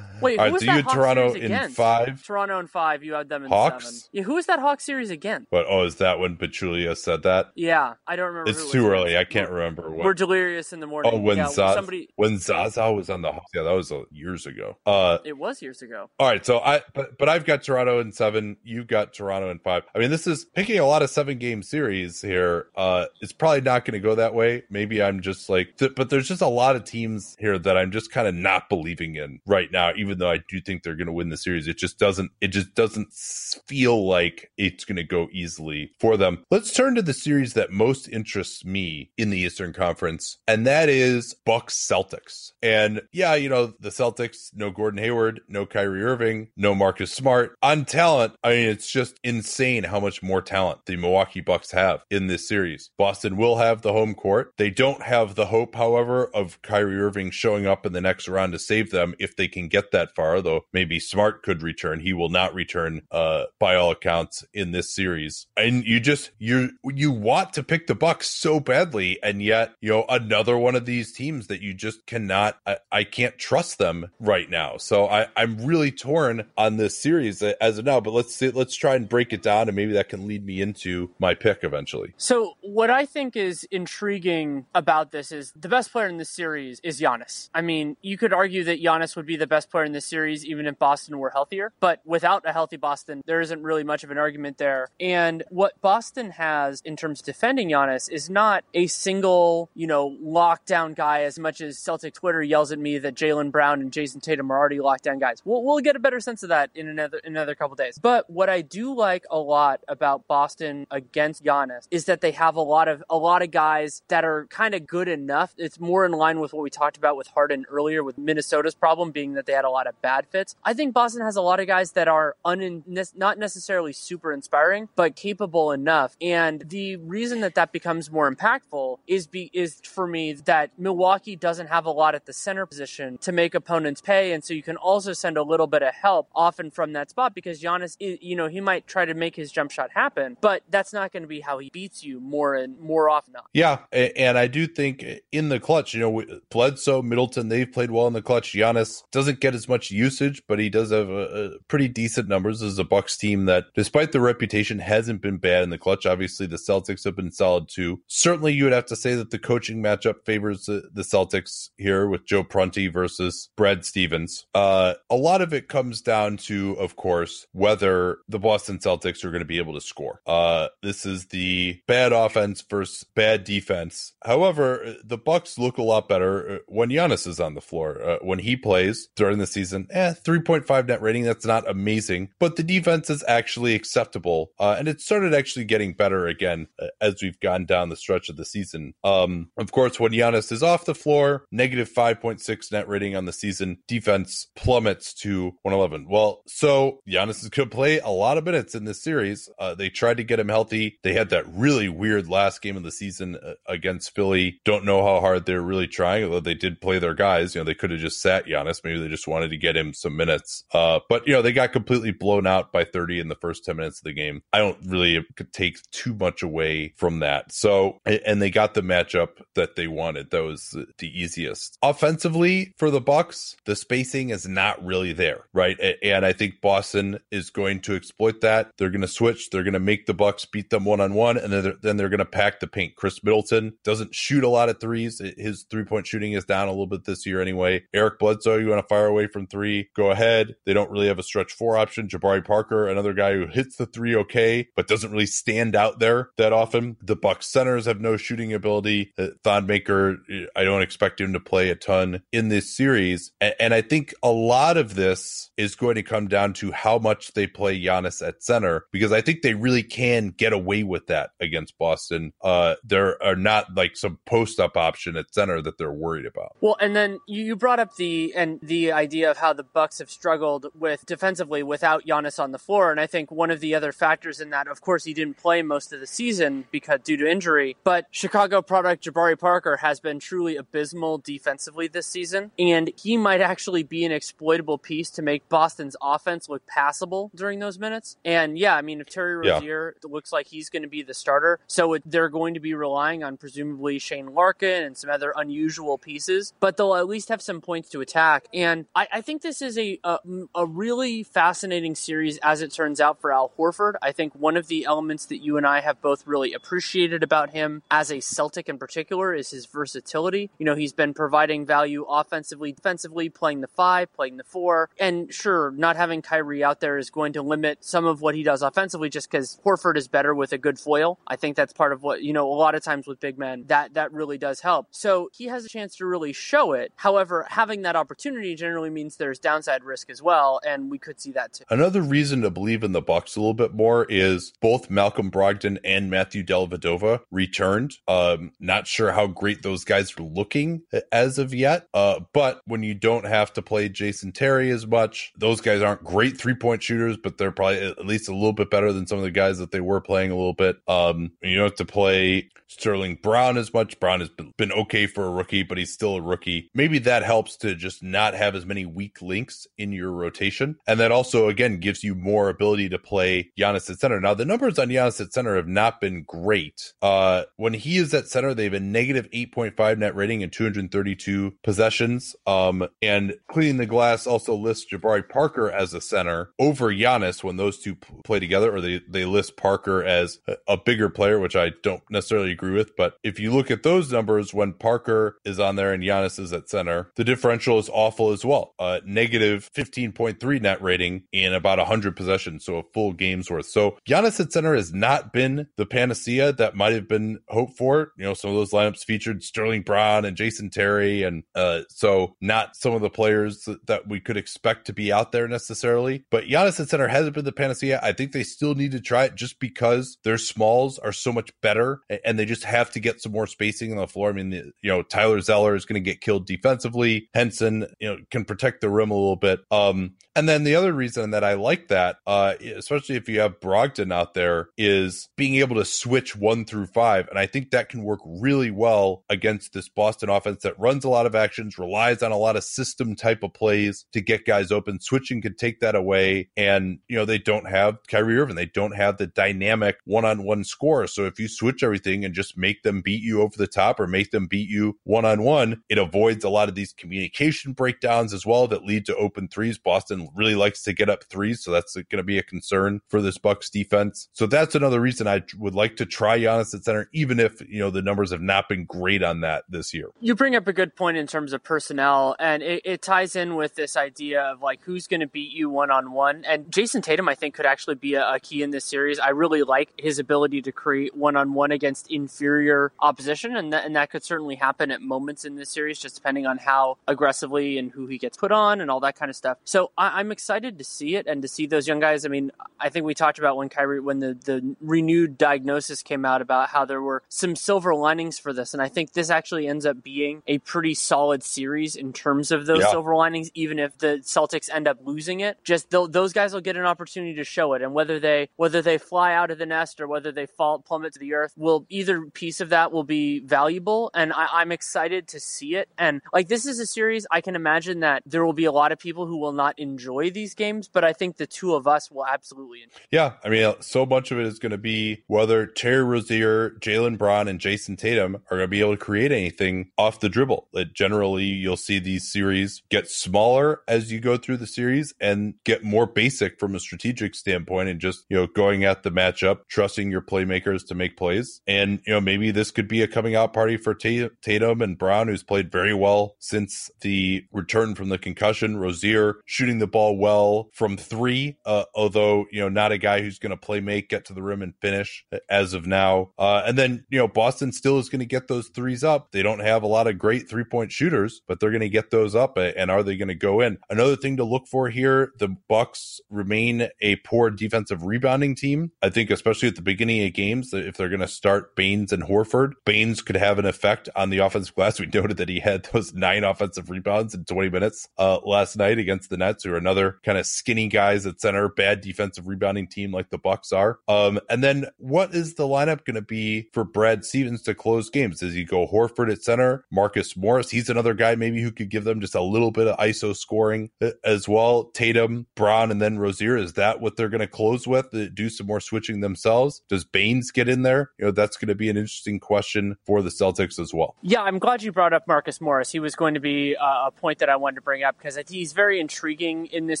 Wait, who right, was so that Hawks Toronto in against? five? Toronto in five. You had them in Hawks? seven. Yeah, who was that Hawks series again? But oh, is that when Pachulia said that? Yeah, I don't remember. It's too early. I can't remember. When. We're delirious in the morning. Oh, when yeah, Zaza, somebody when Zaza was on the. Yeah, that was uh, years ago. Uh, it was years ago. All right, so I but but I've got Toronto in seven. You've got Toronto in five. I mean, this is picking a lot of seven game series here. Uh, it's probably not going to go that way. Maybe I'm just like, th- but there's just a lot of teams here that I'm just kind of not believing in right now. Even though I do think they're going to win the series. It just doesn't. It just doesn't feel like it's going to go easily for them. Let's turn to the series that most interests me in the Eastern Conference, and that is Bucks Celtics. And yeah, you know the Celtics. No Gordon Hayward. No Kyrie Irving. No Marcus Smart. On talent, I mean it's just insane how much more talent the Milwaukee Bucks have in this series. Boston will have the home court. They don't have the hope, however, of Kyrie Irving showing up in the next round to save them if they can get that far. Though maybe Smart could return. He will not return, uh, by all accounts, in this series. And you just you you you want to pick the Bucks so badly, and yet you know another one of these teams that you just cannot. I, I can't trust them right now. So I I'm really torn on this series as of now. But let's see, let's try and break it down, and maybe that can lead me into my pick eventually. So what I think is intriguing about this is the best player in this series is Giannis. I mean, you could argue that Giannis would be the best player in this series even if Boston Boston were healthier. But without a healthy Boston, there isn't really much of an argument there. And what Boston has in terms of defending Giannis is not a single, you know, lockdown guy as much as Celtic Twitter yells at me that Jaylen Brown and Jayson Tatum are already lockdown guys. We'll, we'll get a better sense of that in another, in another couple days. But what I do like a lot about Boston against Giannis is that they have a lot of, a lot of guys that are kind of good enough. It's more in line with what we talked about with Harden earlier with Minnesota's problem being that they had a lot of bad fits. I think Boston has a lot of guys that are un- not necessarily super inspiring, but capable enough. And the reason that that becomes more impactful is be is for me that Milwaukee doesn't have a lot at the center position to make opponents pay, and so you can also send a little bit of help often from that spot because Giannis, you know, he might try to make his jump shot happen, but that's not going to be how he beats you more and more often. Yeah, and I do think in the clutch, you know, Bledsoe, Middleton, they've played well in the clutch. Giannis doesn't get as much usage, but he does does have a, a pretty decent numbers. as a Bucks team that, despite the reputation, hasn't been bad in the clutch. Obviously, the Celtics have been solid too. Certainly, you would have to say that the coaching matchup favors the, Celtics here with Joe Prunty versus Brad Stevens. Uh, a lot of it comes down to, of course, whether the Boston Celtics are going to be able to score. Uh, this is the bad offense versus bad defense. However, the Bucks look a lot better uh, when Giannis is on the floor. Uh, when he plays during the season, eh, 3.5 net rating. That's not amazing, but the defense is actually acceptable. Uh, and it started actually getting better again uh, as we've gone down the stretch of the season. Um, of course, when Giannis is off the floor, negative 5.6 net rating on the season, defense plummets to 111. Well, so Giannis to play a lot of minutes in this series. Uh, they tried to get him healthy. They had that really weird last game of the season uh, against Philly. Don't know how hard they're really trying, although they did play their guys. You know, they could have just sat Giannis. Maybe they just wanted to get him some minutes. Uh, but, you know, they got completely blown out by 30 in the first 10 minutes of the game. I don't really take too much away from that. So, and they got the matchup that they wanted. That was the easiest. Offensively for the Bucks, the spacing is not really there, right? And I think Boston is going to exploit that. They're going to switch. They're going to make the Bucks beat them one on one, and then they're, then they're going to pack the paint. Khris Middleton doesn't shoot a lot of threes. His three point shooting is down a little bit this year anyway. Eric Bledsoe, you want to fire away from three? Go ahead. They don't really have a stretch four option. Jabari Parker, another guy who hits the three okay, but doesn't really stand out there that often. The Bucks centers have no shooting ability. Uh, Thon Maker, I don't expect him to play a ton in this series. And, and I think a lot of this is going to come down to how much they play Giannis at center, because I think they really can get away with that against Boston. Uh, there are not like some post up option at center that they're worried about. Well, and then you brought up the and the idea of how the Bucks have struggled with defensively without Giannis on the floor, and I think one of the other factors in that, of course, he didn't play most of the season because due to injury, but Chicago product Jabari Parker has been truly abysmal defensively this season, and he might actually be an exploitable piece to make Boston's offense look passable during those minutes. And yeah, I mean, if Terry Rozier yeah. looks like he's going to be the starter, so it, they're going to be relying on presumably Shane Larkin and some other unusual pieces, but they'll at least have some points to attack. And I, I think this is a, a, a really fascinating series as it turns out for Al Horford. I think one of the elements that you and I have both really appreciated about him as a Celtic in particular is his versatility. You know, he's been providing value offensively, defensively, playing the five, playing the four. And sure, not having Kyrie out there is going to limit some of what he does offensively just because Horford is better with a good foil. I think that's part of what, you know, a lot of times with big men, that, that really does help. So he has a chance to really show it. However, having that opportunity generally means there's downside risk as well. And we could see that too. Another reason to believe in the Bucks a little bit more is both Malcolm Brogdon and Matthew Dellavedova returned. Um, not sure how great those guys are looking as of yet. Uh, but when you don't have to play Jason Terry as much, those guys aren't great three point shooters, but they're probably at least a little bit better than some of the guys that they were playing a little bit. Um, you don't have to play Sterling Brown as much. Brown has been, okay for a rookie, but he's still a rookie. Maybe that helps to just not have as many weak links in your rotation. And that also, again, gives you more ability to play Giannis at center. Now, the numbers on Giannis at center have not been great. Uh, when he is at center, they have a negative 8.5 net rating and 232 possessions. Um, and cleaning the glass also lists Jabari Parker as a center over Giannis when those two play together, or they, they list Parker as a, a bigger player, which I don't necessarily agree with. But if you look at those numbers, when Parker is on there and Giannis is at center, the differential is awful as well. Uh, negative 15.3 net rating in about 100 possessions, so a full game's worth. So Giannis at center is not been the panacea that might have been hoped for. You know, some of those lineups featured Sterling Brown and Jason Terry, and uh, so not some of the players that we could expect to be out there necessarily. But Giannis at center hasn't been the panacea. I think they still need to try it just because their smalls are so much better and they just have to get some more spacing on the floor. I mean, you know, Tyler Zeller is going to get killed defensively. Henson, you know, can protect the rim a little bit. Um, and then the other reason that I like that, uh, especially if you have Brogdon out there, is being able to switch one through five. And I think that can work really well against this Boston offense that runs a lot of actions, relies on a lot of system type of plays to get guys open. Switching could take that away. And, you know, they don't have Kyrie Irving. They don't have the dynamic one on one score. So if you switch everything and just make them beat you over the top or make them beat you one on one, it avoids a lot of these communication breakdowns as well that lead to open threes. Boston really likes to get up threes. So that's going to be a concern for this Bucks defense. So that's another reason I would like to try Giannis at center, even if, you know, the numbers have not been great on that this year. You bring up a good point in terms of personnel, and it, it ties in with this idea of like who's going to beat you one on one. And Jayson Tatum, I think, could actually be a, a key in this series. I really like his ability to create one on one against inferior opposition, and that, and that could certainly happen at moments in this series, just depending on how aggressively and who he gets put on and all that kind of stuff. So I, I'm excited to see it and to see those young guys. I mean, I think we talked about when Kyrie, when the, the renewed diagnosis came out about how there were some silver linings for this. And I think this actually ends up being a pretty solid series in terms of those yeah. silver linings, even if the Celtics end up losing it. Just those guys will get an opportunity to show it. And whether they, whether they fly out of the nest or whether they fall, plummet to the earth, will either piece of that will be valuable. And I, I'm excited to see it. And like, this is a series I can imagine that there will be a lot of people who will not enjoy these games, but I think the two of us will absolutely enjoy. Yeah. I mean, uh, so much of it is going to be whether Terry Rozier, Jaylen Brown, and Jayson Tatum are going to be able to create anything off the dribble. That generally you'll see these series get smaller as you go through the series and get more basic from a strategic standpoint and just, you know, going at the matchup, trusting your playmakers to make plays. And, you know, maybe this could be a coming out party for Tatum and Brown, who's played very well since the return from the concussion. Rozier shooting the ball well from three, uh, although, you know, not a guy who's going to play make, get to the rim and finish as of now. Uh, and then, you know, Boston still is going to get those threes up. They don't have a lot of great three point shooters, but they're going to get those up. And are they going to go in? Another thing to look for here, the Bucks remain a poor defensive rebounding team. I think, especially at the beginning of games, if they're going to start Baynes and Horford, Baynes could have an effect on the offensive glass. We noted that he had those nine offensive rebounds in 20 minutes uh, last night against the Nets, who are another kind of skinny guys at center, bad defensive rebounding team like the Bucks are. Um, and then what is the lineup going to be for Brad Stevens to close games? Does he go Horford at center, Marcus Morris? He's another guy maybe who could give them just a little bit of ISO scoring uh, as well. Tatum, Brown, and then Rozier. Is that what they're going to close with? Do some more switching themselves? Does Baynes get in there? You know, that's going to be an interesting question for the Celtics as well. Yeah, I'm glad you brought up Marcus Morris. He was going to be uh, a point that I wanted to bring up because he's very intriguing in this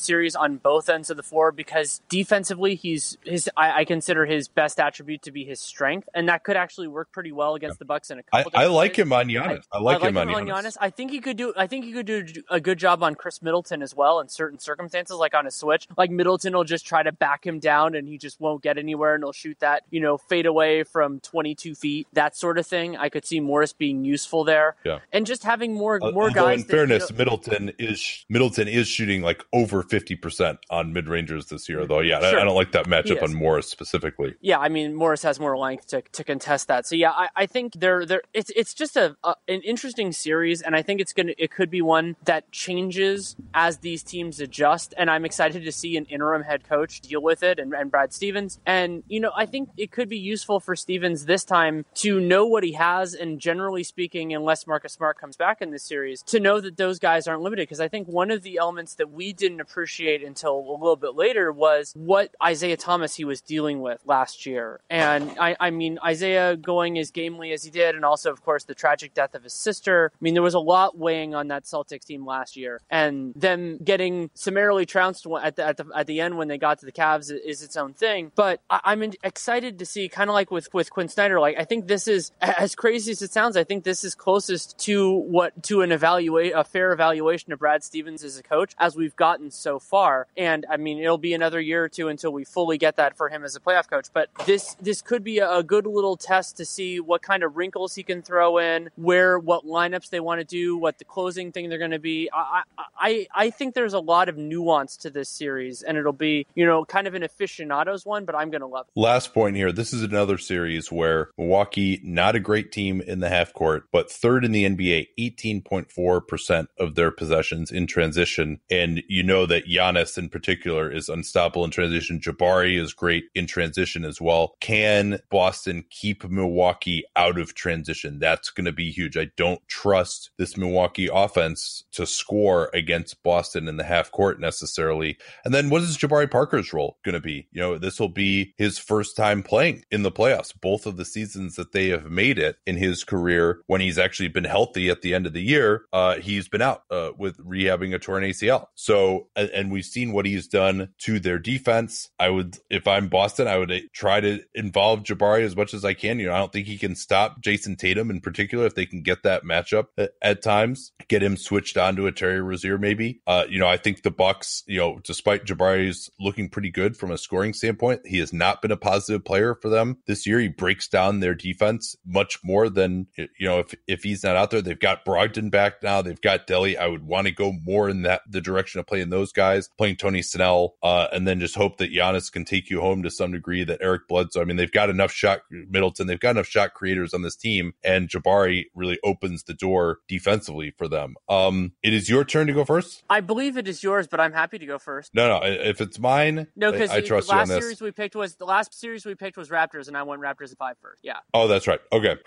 series on both ends of the floor because defensively, he's his. I, I consider his best attribute to be his strength, and that could actually work pretty well against yeah. the Bucks in a couple. I, I like him on Giannis. I, I like, I like him, him, on, Giannis. Giannis. I think he could do. I think he could do a good job on Khris Middleton as well in certain circumstances, like on a switch. Like Middleton will just try to back him down, and he just won't get anywhere, and he'll shoot that you know fade away from 22 feet, that sort of thing. I could see Morris being useful there. Yeah, and just having more uh, more guys. In that, fairness, you know, Middleton is Middleton is shooting like over 50 percent on mid rangers this year, though. Yeah, sure. I, I, don't like that matchup on Morris specifically. Yeah, I mean Morris has more length to, to contest that. So yeah, I, I think they're they're it's it's just a, a an interesting series, and I think it's gonna it could be one that changes as these teams adjust. And I'm excited to see an interim head coach deal with it, and, and Brad Stevens. And you know, I think it could be useful for Stevens this time to know what he has, and generally speaking, unless Marcus Smart comes back in this series, to know that those guys aren't limited. Because I think one of the elements that we didn't appreciate until a little bit later was what Isaiah Thomas he was dealing with last year. And I, I mean, Isaiah going as gamely as he did, and also, of course, the tragic death of his sister. I mean, there was a lot weighing on that Celtics team last year, and them getting summarily trounced at the at the, at the end when they got to the Cavs is its own thing. But I, am excited to see, kind of like with with Quin Snyder. Like I think this is as crazy as it sounds. I think this is closest to what to an evaluate a fair evaluation of Brad Stevens as a coach as we've gotten so far. And I mean, it'll be another year or two until we fully get that for him as a playoff coach. But this this could be a, good little test to see what kind of wrinkles he can throw in, where what lineups they want to do, what the closing thing they're going to be. I, I I think there's a lot of nuance to this series, and it'll be you know kind of an aficionados one, but I'm going to love it. Last point here: this is another series where Milwaukee, not a great team in the half court, but third in the NBA, 18.4 percent of their possessions in transition, and you know that Giannis in particular is unstoppable in transition. Jabari is great in transition as well. Can Boston keep Milwaukee out of transition? That's going to be huge. I don't trust this Milwaukee offense to score against Boston in the half court necessarily. And then what is Jabari Parker's role going to be? You know, this will be his first time playing in the playoffs. Both of the seasons that they have made it in his career, when he's actually been healthy at the end of the year, uh, he's been out uh, with rehabbing a torn ACL. So, and, and we've seen what he's done to their defense. I would, if I'm Boston, I would try to involve Jabari as much as I can. You know, I don't think he can stop Jayson Tatum in particular if they can get that matchup at, times, get him switched onto a Terry Rozier maybe. Uh, you know, I think the Bucks, you know, despite Jabari's looking pretty good from a scoring standpoint, he has not been a positive player for them this year. He breaks down their defense much more than you know if if he's not out there. They've got Brogdon back now. They've got Delly. I would want to go more in that the direction of playing those guys, playing Tony Snell, uh, and then just hope that Giannis can take you home to some degree. That Eric Bledsoe. I mean, they've got enough shot Middleton, they've got enough shot creators on this team, and Jabari really opens the door defensively for them. Um, it is your turn to go first. I believe it is yours, but I'm happy to go first. No, no, if it's mine, no, because I, I trust the last you on this. series we picked was the last series we picked was Raptors, and I went Raptors at five first. Yeah. Oh, that's right. Okay.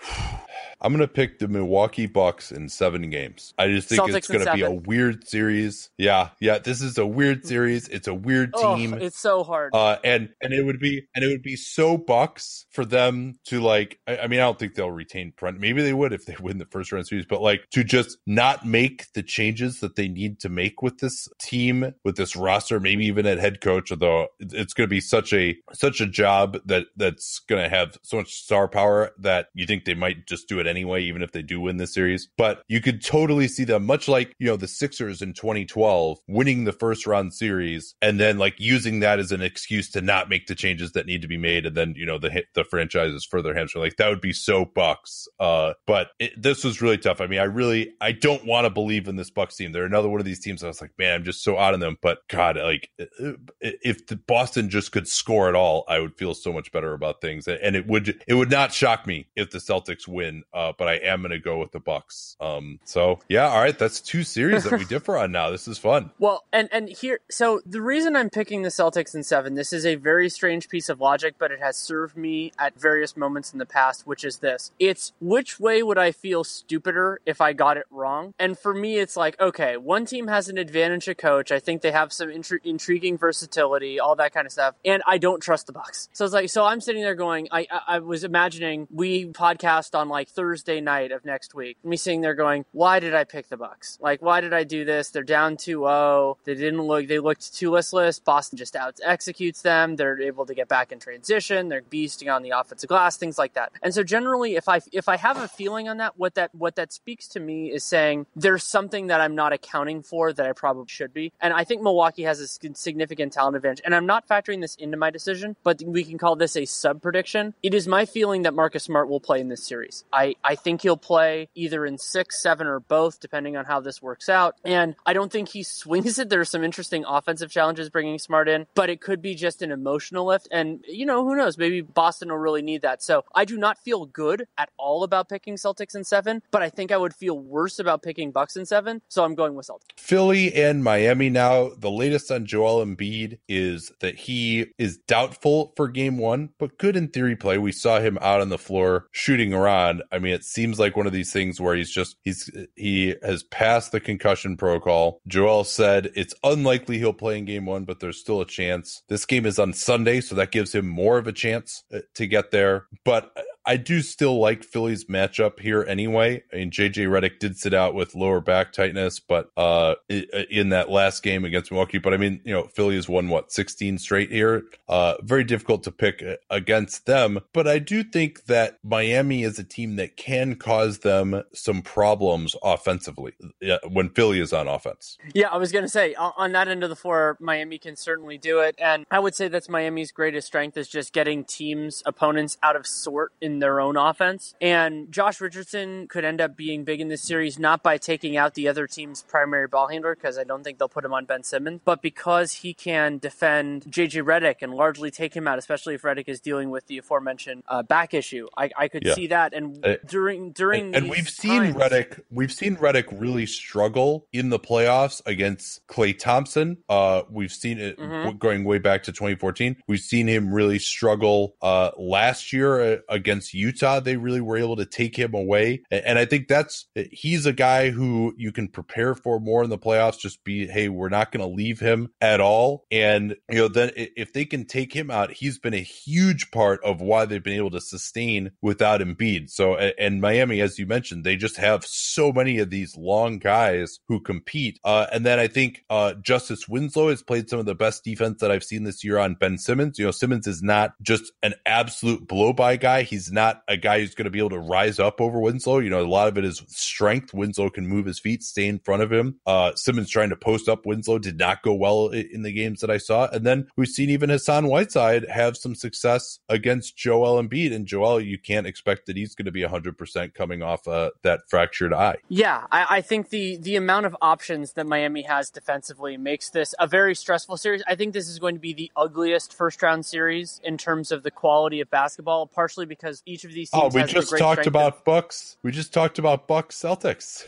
I'm going to pick the Milwaukee Bucks in seven games. I just think Celtics it's going to be a weird series. Yeah, yeah. This is a weird series. It's a weird team. Oh, it's so hard. Uh, and and it would be and it would be so Bucks for them to like. I, I mean, I don't think they'll retain Brent. Maybe they would if they win the first round series, but like to just not make the changes that they need to make with this team, with this roster, maybe even at head coach. Although it's going to be such a such a job that that's going to have so much star power that you think they might just do it anyway, even if they do win the series. But you could totally see them, much like, you know, the Sixers in 2012, winning the first round series and then like using that as an excuse to not make the changes that need to be made. And then, you know, the, the franchise is further hamstring. Like that would be so Bucks. Uh, but it, this was really tough. I mean, I really, I don't want to believe in this Bucks team. They're another one of these teams I was like, man, I'm just so out on them. But God, like if the Boston just could score at all, I would feel so much better about things. And it would, it would not shock me if the Celtics win. Uh, but I am going to go with the Bucks. Um, so yeah, all right, that's two series that we differ on now. This is fun. Well, and and here, so the reason I'm picking the Celtics in seven, this is a very strange piece of logic, but it has served me at various moments in the past, which is this: it's which way would I feel stupider if I got it wrong? And for me, it's like, okay, one team has an advantage of coach. I think they have some intri- intriguing versatility, all that kind of stuff, and I don't trust the Bucks. So it's like, so I'm sitting there going, I I, I was imagining we podcast on like Thursday night of next week, me sitting there going, why did I pick the Bucks? Like, why did I do this? They're down 2-0. They didn't look. They looked too listless. Boston just out executes them. They're able to get back in transition. They're beasting on the offensive glass, things like that. And so generally, if I if I have a feeling on that, what that what that speaks to me is saying there's something that I'm not accounting for that I probably should be. And I think Milwaukee has a significant talent advantage. And I'm not factoring this into my decision, but we can call this a sub prediction. It is my feeling that Marcus Smart will play in this series. I I think he'll play either in six, seven, or both, depending on how this works out. And I don't think he swings it. There's some interesting offensive challenges bringing Smart in, but it could be just an emotional lift. And, you know, who knows? Maybe Boston will really need that. So I do not feel good at all about picking Celtics in seven, but I think I would feel worse about picking Bucks in seven. So I'm going with Celtics. Philly and Miami now. The latest on Joel Embiid is that he is doubtful for game one, but good in theory play. We saw him out on the floor shooting around. I mean, it seems like one of these things where he's just he's he has passed the concussion protocol. Joel said it's unlikely he'll play in game one, but there's still a chance. This game is on Sunday, so that gives him more of a chance uh, to get there. But I do still like Philly's matchup here anyway. I mean, JJ Redick did sit out with lower back tightness, but uh, in that last game against Milwaukee. But I mean, you know, Philly has won what 16 straight here. Uh, very difficult to pick uh, against them. But I do think that Miami is a team that can cause them some problems offensively when Philly is on offense. Yeah, I was going to say on that end of the floor, Miami can certainly do it, and I would say that's Miami's greatest strength is just getting teams opponents out of sort in their own offense. And Josh Richardson could end up being big in this series, not by taking out the other team's primary ball handler, because I don't think they'll put him on Ben Simmons, but because he can defend JJ Redick and largely take him out, especially if Redick is dealing with the aforementioned uh, back issue. I, I could yeah. see that. And uh, during during and, and we've seen times, Redick, we've seen Redick really struggle in the playoffs against Klay Thompson. Uh, we've seen it mm-hmm. going way back to 2014. We've seen him really struggle uh, last year uh, against against Utah, they really were able to take him away. And I think that's, he's a guy who you can prepare for more in the playoffs. Just be, hey, we're not going to leave him at all. And, you know, then if they can take him out, he's been a huge part of why they've been able to sustain without Embiid. So, and Miami, as you mentioned, they just have so many of these long guys who compete. Uh, and then I think uh, Justice Winslow has played some of the best defense that I've seen this year on Ben Simmons. You know, Simmons is not just an absolute blow by guy. He's not a guy who's going to be able to rise up over Winslow. You know, a lot of it is strength. Winslow can move his feet, stay in front of him. Uh, Simmons trying to post up Winslow did not go well in the games that I saw. And then we've seen even Hassan Whiteside have some success against Joel Embiid. And Joel, you can't expect that he's going to be 100% coming off uh, that fractured eye. Yeah, I, I think the the amount of options that Miami has defensively makes this a very stressful series. I think this is going to be the ugliest first round series in terms of the quality of basketball, partially because each of these Oh, we just talked about of, Bucks. We just talked about Bucks Celtics.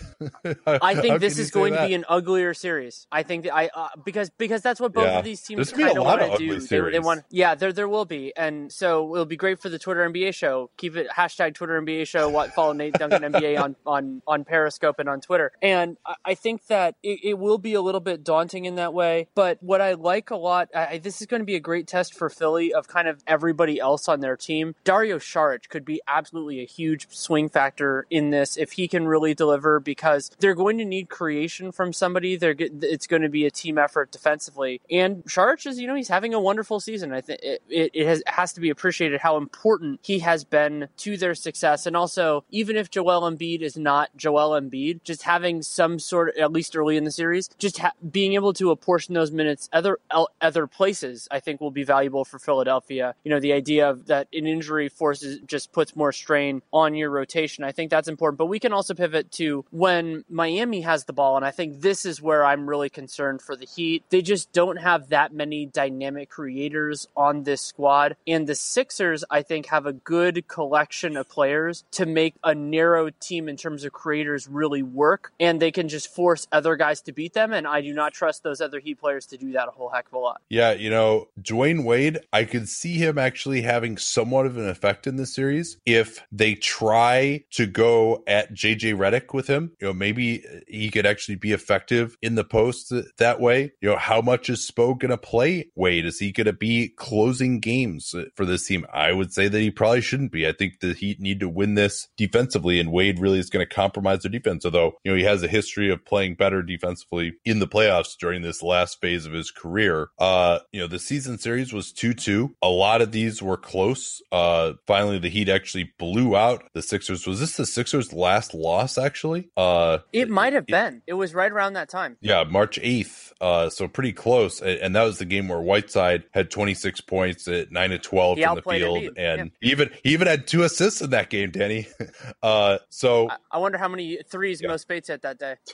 I think this is going that? to be an uglier series. I think that I uh, because because that's what both yeah. of these teams kind of want to do. They, they, want yeah, there there will be, and so it'll be great for the Twitter NBA show. Keep it hashtag Twitter NBA show. What follow Nate Duncan NBA on on on Periscope and on Twitter. And I, I think that it, it, will be a little bit daunting in that way. But what I like a lot, I, this is going to be a great test for Philly of kind of everybody else on their team. Dario Saric could be absolutely a huge swing factor in this if he can really deliver because they're going to need creation from somebody. They're it's going to be a team effort defensively. And Saric is, you know, he's having a wonderful season. I think it, it, it has, has to be appreciated how important he has been to their success. And also, even if Joel Embiid is not Joel Embiid, just having some sort of, at least early in the series, just ha- being able to apportion those minutes other other places, I think will be valuable for Philadelphia. You know, the idea of that an injury forces just puts more strain on your rotation. I think that's important. But we can also pivot to when Miami has the ball, and I think this is where I'm really concerned for the Heat. They just don't have that many dynamic creators on this squad, and the Sixers, I think, have a good collection of players to make a narrow team in terms of creators really work, and they can just force other guys to beat them. And I do not trust those other Heat players to do that a whole heck of a lot. Yeah, you know, Dwyane Wade, I could see him actually having somewhat of an effect in this series if they try to go at JJ Redick with him. You know, maybe he could actually be effective in the post that way. You know, how much is Spo going to play Wade? Is he going to be closing games for this team? I would say that he probably shouldn't be. I think the Heat need to win this defensively, and Wade really is going to compromise their defense. Although, you know, he has a history of playing better defensively in the playoffs during this last phase of his career. Uh, you know, the season series was 2 2. A lot of these were close. Uh, finally, the Heat actually blew out the Sixers. Was this the Sixers' last loss, actually? Uh, it might have been. It was right around that time. Yeah, March 8th. Uh, so pretty close. And that was the game where Whiteside had 26 points at 9 to 12 in the field. And yeah. even he even had two assists in that game, Danny. uh, so I, I, wonder how many threes yeah. Mo Speights hit that day.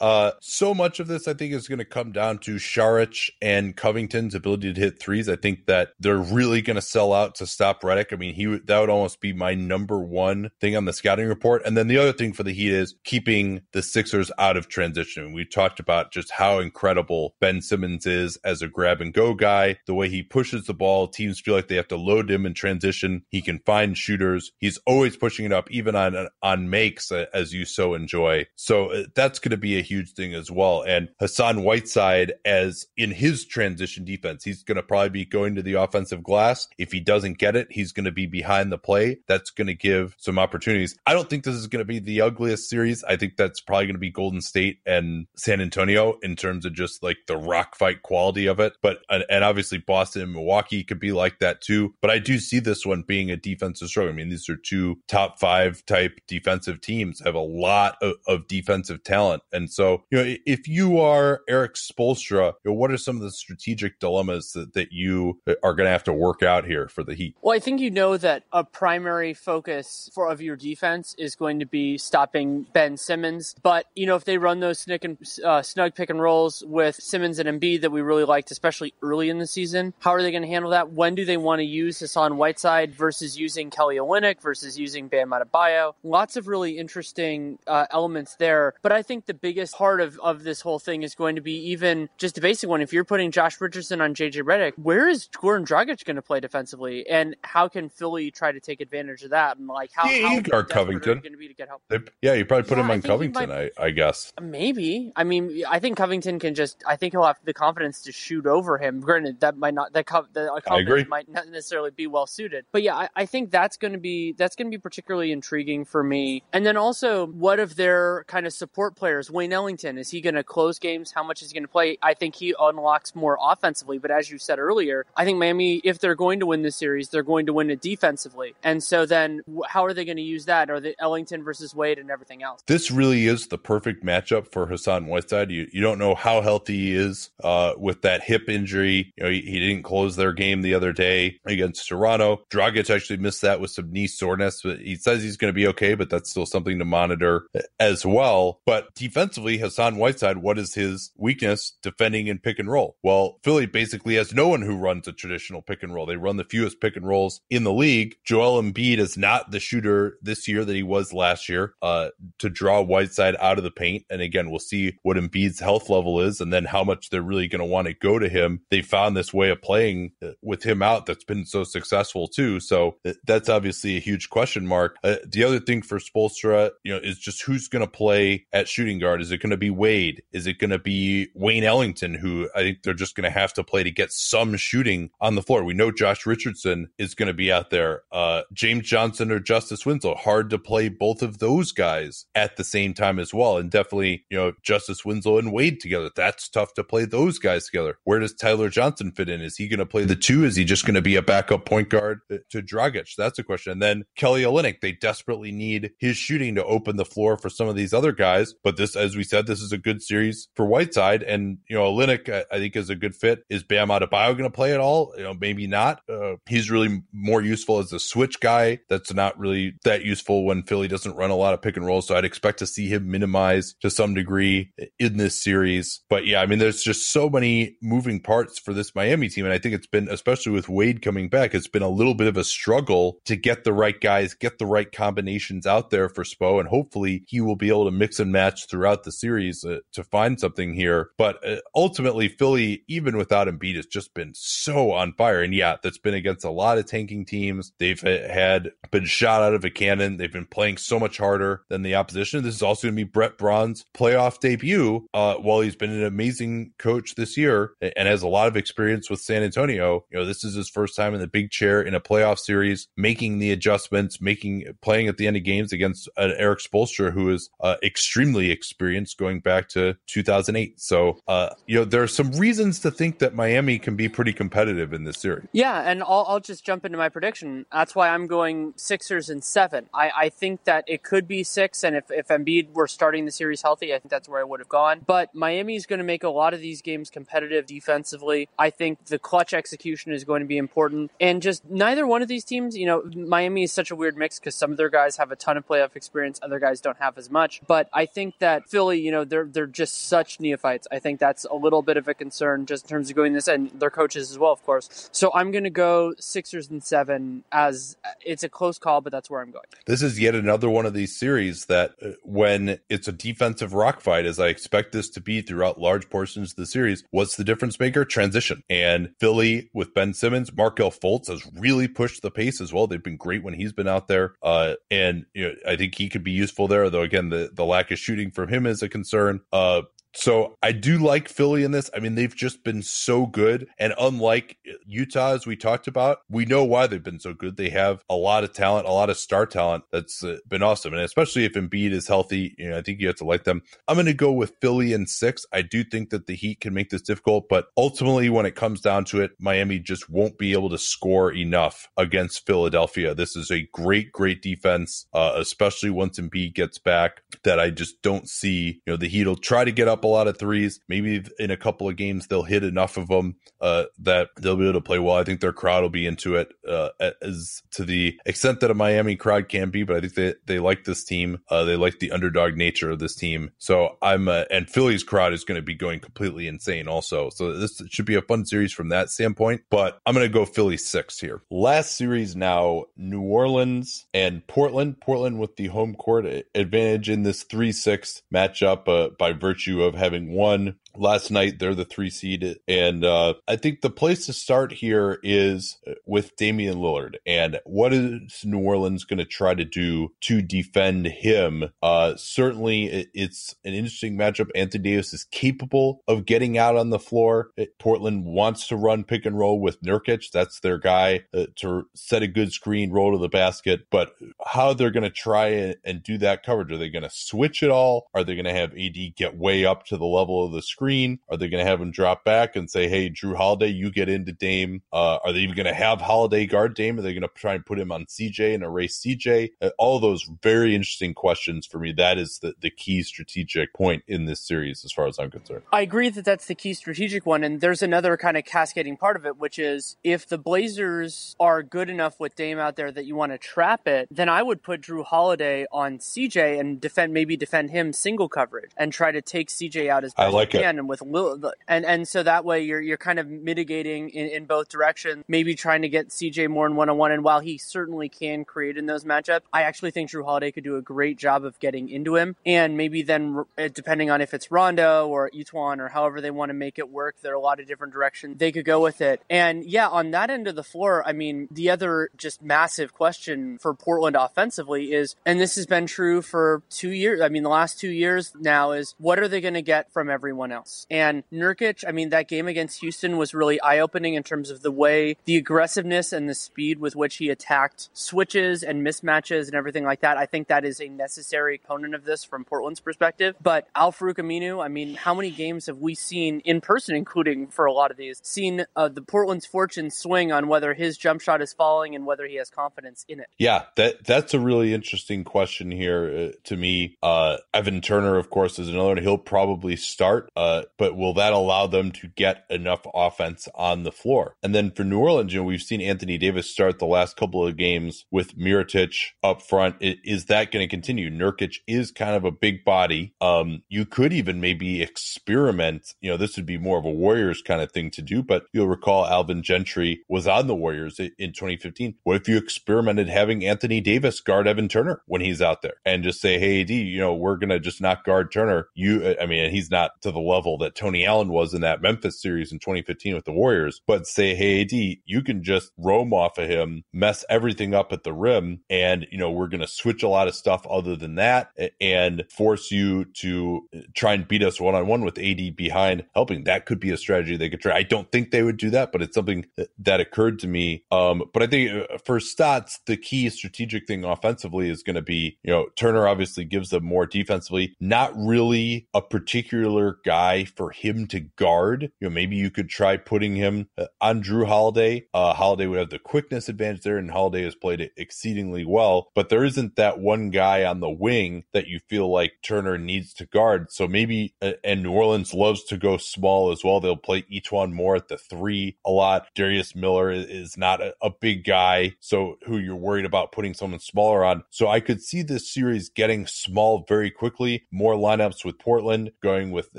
Uh, so much of this, I think, is going to come down to Saric and Covington's ability to hit threes. I think that they're really going to sell out to stop Redick. I mean, he that would almost be my number one thing on the scouting report. And then the other thing for the Heat is keeping the Sixers out of transition. We talked about just how incredible Ben Simmons is as a grab and go guy. The way he pushes the ball, teams feel like they have to load him in transition. He can find shooters. He's always pushing it up, even on on makes, uh, as you so enjoy. So uh, that's going to be a huge thing as well. And Hassan Whiteside, as in his transition defense, he's going to probably be going to the offensive glass. If he doesn't get it, he's going to be behind the play. That's going to give some opportunities. I don't think this is going to be the ugliest series. I think that's probably going to be Golden State and San Antonio in terms of just like the rock fight quality of it. But and obviously Boston and Milwaukee could be like that too. But I do see this one being a defensive struggle. I mean, these are two top five type defensive teams, have a lot of, of defensive talent. And so, you know, if you are Erik Spoelstra, you know, what are some of the strategic dilemmas that, that you uh, are going to have to work out here for the Heat? Well, I think you know that a primary focus for of your defense is going to be stopping Ben Simmons. But you know, if they run those snug and uh, snug pick and rolls with Simmons and Embiid that we really liked, especially early in the season, how are they going to handle that? When do they want to use Hassan Whiteside versus using Kelly Olynyk versus using Bam Adebayo? Lots of really interesting uh, elements there. But I think the biggest part of, of this whole thing is going to be even just a basic one. If you're putting Josh Richardson on JJ Redick, where is Goran Dragic going to play defensively? And how can Philly try to take advantage of that? And like how, yeah, how Covington going to be to get help? They, yeah, you probably put yeah, him on Covington, might, I, I, guess. Maybe. I mean, I think Covington can just. I think he'll have the confidence to shoot over him. Granted, that might not. That the uh, confidence might not necessarily be well suited. But yeah, I, I think that's going to be that's going to be particularly intriguing for me. And then also, what of their kind of support players? Wayne Ellington is he going to close games? How much is he going to play? I think he unlocks more offensively. But as you said earlier, I think Miami, if they're going to win this series, they're going to win it defensively. And so then how are they going to use that? Or the Ellington versus Wade and everything else? This really is the perfect matchup for Hassan Whiteside. You, you don't know how healthy he is uh, with that hip injury. You know, he, he didn't close their game the other day against Toronto. Dragic actually missed that with some knee soreness, but he says he's going to be okay, but that's still something to monitor as well. But defensively, Hassan Whiteside, what is his weakness defending in pick and roll? Well, Philly basically has no one who runs a traditional pick and roll. They run the fewest pick and rolls in the league. Joel Embiid is not the shooter this year that he was last year uh, to draw Whiteside out of the paint. And again, we'll see what Embiid's health level is and then how much they're really going to want to go to him. They found this way of playing uh, with him out that's been so successful too. So uh, that's obviously a huge question mark. Uh, the other thing for Spoelstra, you know, is just who's going to play at shooting guard. Is it going to be Wade? Is it going to be Wayne Ellington, who I think they're just going to have to play to get some shooting on the floor? We know Josh Richardson is going to be out there. Uh, James Johnson or Justice Winslow, hard to play both of those guys at the same time as well. And definitely, you know, Justice Winslow and Wade together. That's tough to play those guys together. Where does Tyler Johnson fit in? Is he going to play the two? Is he just going to be a backup point guard to Dragic? That's a question. And then Kelly Olynyk, they desperately need his shooting to open the floor for some of these other guys. But this, as we said, this is a good series for Whiteside. And, you know, Olynyk, I, I think is a good fit. Is Bam Adebayo going to play at all? You know, maybe not. Uh, he's really more useful as a switch guy. That's not really that useful when Philly doesn't run a lot of pick and roll. So I'd expect to see him minimize to some degree in this series. But yeah, I mean, there's just so many moving parts for this Miami team. And I think it's been, especially with Wade coming back, it's been a little bit of a struggle to get the right guys, get the right combinations out there for Spo. And hopefully he will be able to mix and match throughout the series uh, to find something here. But uh, ultimately, Philly, even without Embiid, has just been so on fire. And yeah, that's been against a lot of tanking teams. They've had been shot out of a cannon. They've been playing so much harder than the opposition. This is also going to be Brett Brown's playoff debut. Uh, while he's been an amazing coach this year and has a lot of experience with San Antonio, you know, this is his first time in the big chair in a playoff series, making the adjustments, making playing at the end of games against uh, Erik Spoelstra, who is uh, extremely experienced going back to 2008. So, uh, you know, there are some reasons to think that Miami can be pretty competitive in this series. Yeah, and I'll, I'll just jump into my prediction. That's why I'm going Sixers and seven. I, I think that it could be six, and if, if Embiid were starting the series healthy, I think that's where I would have gone. But Miami's going to make a lot of these games competitive defensively. I think the clutch execution is going to be important. And just neither one of these teams, you know, Miami is such a weird mix because some of their guys have a ton of playoff experience, other guys don't have as much. But I think that Philly, you know, they're they're just such neophytes. I think that's a little bit of a concern just in terms of going this and their coaches as well, of course. So I'm going to go Sixers and seven as it's a close call, but that's where I'm going. This is yet another one of these series that uh, when it's a defensive rock fight, as I expect this to be throughout large portions of the series, what's the difference maker? Transition. And Philly with Ben Simmons, Markelle Fultz has really pushed the pace as well. They've been great when he's been out there. Uh, and you know, I think he could be useful there, though again, the, the lack of shooting from him is a concern. Uh, so I do like Philly in this. I mean, they've just been so good. And unlike Utah, as we talked about, we know why they've been so good. They have a lot of talent, a lot of star talent that's been awesome. And especially if Embiid is healthy, you know, I think you have to like them. I'm going to go with Philly in six. I do think that the Heat can make this difficult, but ultimately, when it comes down to it, Miami just won't be able to score enough against Philadelphia. This is a great, great defense, uh, especially once Embiid gets back, that I just don't see. You know, the Heat will try to get up a lot of threes. Maybe in a couple of games they'll hit enough of them uh, that they'll be able to play well. I think their crowd will be into it uh, as to the extent that a Miami crowd can be. But I think they they like this team. Uh, they like the underdog nature of this team. So I'm uh, and Philly's crowd is going to be going completely insane also. So this should be a fun series from that standpoint. But I'm going to go Philly six here. Last series now, New Orleans and Portland. Portland with the home court advantage in this three six matchup uh, by virtue of having won last night. They're the three seed. And uh, I think the place to start here is with Damian Lillard. And what is New Orleans going to try to do to defend him? Uh, certainly, it's an interesting matchup. Anthony Davis is capable of getting out on the floor. Portland wants to run pick and roll with Nurkic. That's their guy uh, to set a good screen, roll to the basket. But how they're going to try and, and do that coverage? Are they going to switch it all? Are they going to have AD get way up to the level of the screen? Screen? Are they going to have him drop back and say, "Hey, Jrue Holiday, you get into Dame"? Uh, are they even going to have Holiday guard Dame? Are they going to try and put him on CJ and erase CJ? Uh, all those very interesting questions for me. That is the the key strategic point in this series, as far as I'm concerned. I agree that that's the key strategic one, and there's another kind of cascading part of it, which is if the Blazers are good enough with Dame out there that you want to trap it, then I would put Jrue Holiday on CJ and defend maybe defend him single coverage and try to take CJ out as best I like it. Can, and with little, and and so that way you're you're kind of mitigating in, in both directions, maybe trying to get CJ more in one on one. And while he certainly can create in those matchups, I actually think Jrue Holiday could do a great job of getting into him, and maybe then uh, depending on if it's Rondo or E'Twaun or however they want to make it work, there are a lot of different directions they could go with it. And yeah, on that end of the floor, I mean, the other just massive question for Portland offensively is, and this has been true for two years. I mean, the last two years now is what are they going to get from everyone else? And Nurkic, I mean, that game against Houston was really eye opening in terms of the way the aggressiveness and the speed with which he attacked switches and mismatches and everything like that. I think that is a necessary component of this from Portland's perspective. But Al-Farouq Aminu, I mean, how many games have we seen in person, including for a lot of these, seen uh, the Portland's fortune swing on whether his jump shot is falling and whether he has confidence in it? Yeah, that that's a really interesting question here uh, to me. Uh, Evan Turner, of course, is another one. He'll probably start, uh, but will that allow them to get enough offense on the floor? And then for New Orleans, you know, we've seen Anthony Davis start the last couple of games with Mirotic up front. Is that going to continue? Nurkic is kind of a big body. Um, you could even maybe experiment. You know, this would be more of a Warriors kind of thing to do, but you'll recall Alvin Gentry was on the Warriors in 2015. What if you experimented having Anthony Davis guard Evan Turner when he's out there and just say, Hey, D, you know, we're going to just not guard Turner. You, I mean, he's not to the level that Tony Allen was in that Memphis series in 2015 with the Warriors, but say, Hey, AD, you can just roam off of him, mess everything up at the rim. And, you know, we're going to switch a lot of stuff other than that and force you to try and beat us one on one with AD behind helping. That could be a strategy they could try. I don't think they would do that, but it's something that- that occurred to me. Um, but I think uh, for stats, the key strategic thing offensively is going to be, you know, Turner obviously gives them more defensively, not really a particular guy for him to guard. You know, maybe you could try putting him uh, on Jrue Holiday. Uh, Holiday would have the quickness advantage there, and Holiday has played it exceedingly well. But there isn't that one guy on the wing that you feel like Turner needs to guard. So maybe, uh, and New Orleans loves to go small as well. They'll play E'Twaun Moore at the three a lot. Darius Miller is- not a, a big guy, so who you're worried about putting someone smaller on. So I could see this series getting small very quickly. More lineups with Portland going with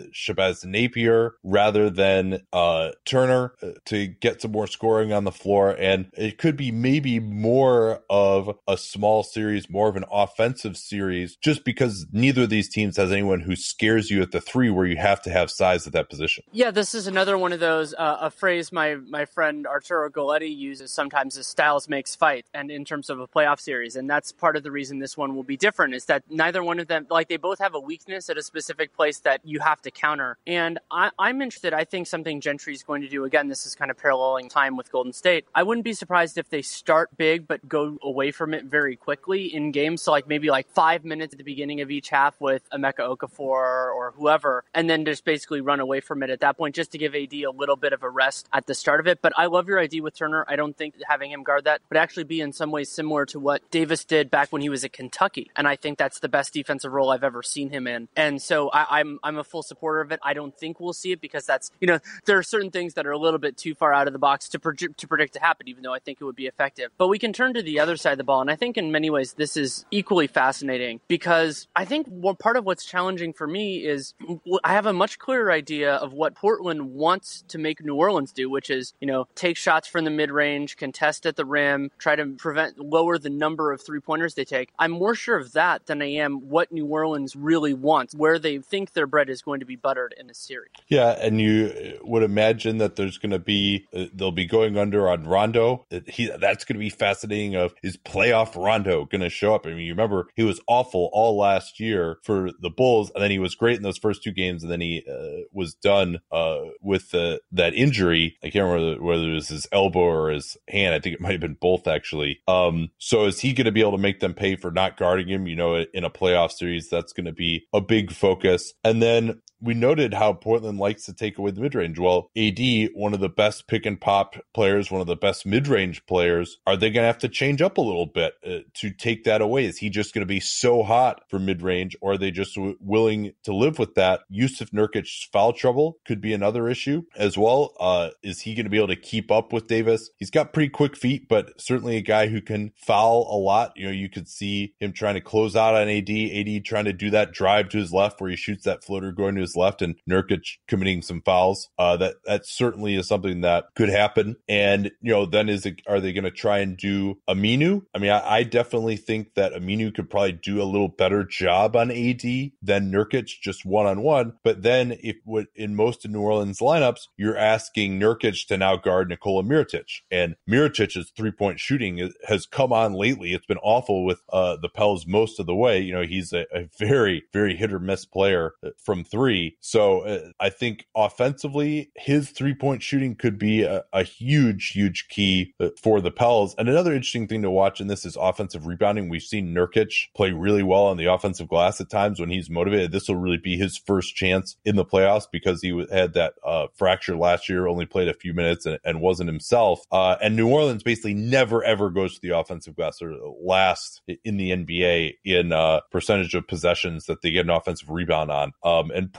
Napier rather than uh, Turner uh, to get some more scoring on the floor. And it could be maybe more of a small series, more of an offensive series, just because neither of these teams has anyone who scares you at the three where you have to have size at that position. Yeah, this is another one of those uh, a phrase my my friend Arturo Galletti uses sometimes is styles makes fight, and in terms of a playoff series, and that's part of the reason this one will be different is that neither one of them like they both have a weakness at a specific place that you have to counter. And I, I'm interested. I think something Gentry is going to do again. This is kind of paralleling time with Golden State. I wouldn't be surprised if they start big but go away from it very quickly in games. So like maybe like five minutes at the beginning of each half with Emeka Okafor or whoever, and then just basically run away from it at that point, just to give AD a little bit of a rest at the start of it. But I love your idea with Turner. I don't think having him guard that would actually be in some ways similar to what Davis did back when he was at Kentucky, and I think that's the best defensive role I've ever seen him in. And so I, I'm I'm a full supporter of it. I don't think we'll see it because that's you know there are certain things that are a little bit too far out of the box to predict to predict to happen, even though I think it would be effective. But we can turn to the other side of the ball, and I think in many ways this is equally fascinating because I think one part of what's challenging for me is I have a much clearer idea of what Portland wants to make New Orleans do, which is you know take shots from the mid range, contest at the rim, try to prevent lower the number of three pointers they take. I'm more sure of that than I am what New Orleans really wants, where they think their bread is going to be buttered in a series. Yeah, and you would imagine that there's going to be uh, they'll be going under on Rondo. He that's going to be fascinating. Of is playoff Rondo going to show up? I mean, you remember he was awful all last year for the Bulls, and then he was great in those first two games, and then he uh, was done uh, with that injury. I can't remember whether it was his elbow or his hand. I think it might have been both actually. Um, so is he going to be able to make them pay for not guarding him? You know, in a playoff series, that's going to be a big focus. And then we noted how Portland likes to take away the mid range. Well, AD, one of the best pick and pop players, one of the best mid range players, are they going to have to change up a little bit uh, to take that away? Is he just going to be so hot for mid range, or are they just w- willing to live with that? Jusuf Nurkic's foul trouble could be another issue as well. Uh, is he going to be able to keep up with Davis? He's got pretty quick feet, but certainly a guy who can foul a lot. You know, you could see him trying to close out on AD, AD trying to do that drive to his left where he shoots that floater going to his left, and Nurkic committing some fouls. Uh, that that certainly is something that could happen. And you know, then is it, are they going to try and do Aminu? I mean, I, I definitely think that Aminu could probably do a little better job on AD than Nurkic just one on one. But then, if what in most of New Orleans lineups, you're asking Nurkic to now guard Nikola Mirotic, and Mirotic's three point shooting has come on lately. It's been awful with uh, the Pels most of the way. You know, he's a, a very very hit or miss player from three. So uh, I think offensively, his three point shooting could be a, a huge huge key uh, for the Pels. And another interesting thing to watch in this is offensive rebounding. We've seen Nurkic play really well on the offensive glass at times when he's motivated. This will really be his first chance in the playoffs because he had that uh, fracture last year, only played a few minutes and, and wasn't himself. Uh, and New Orleans basically never ever goes to the offensive glass or last in the NBA in uh, percentage of possessions that they get an offensive rebound on. Um, and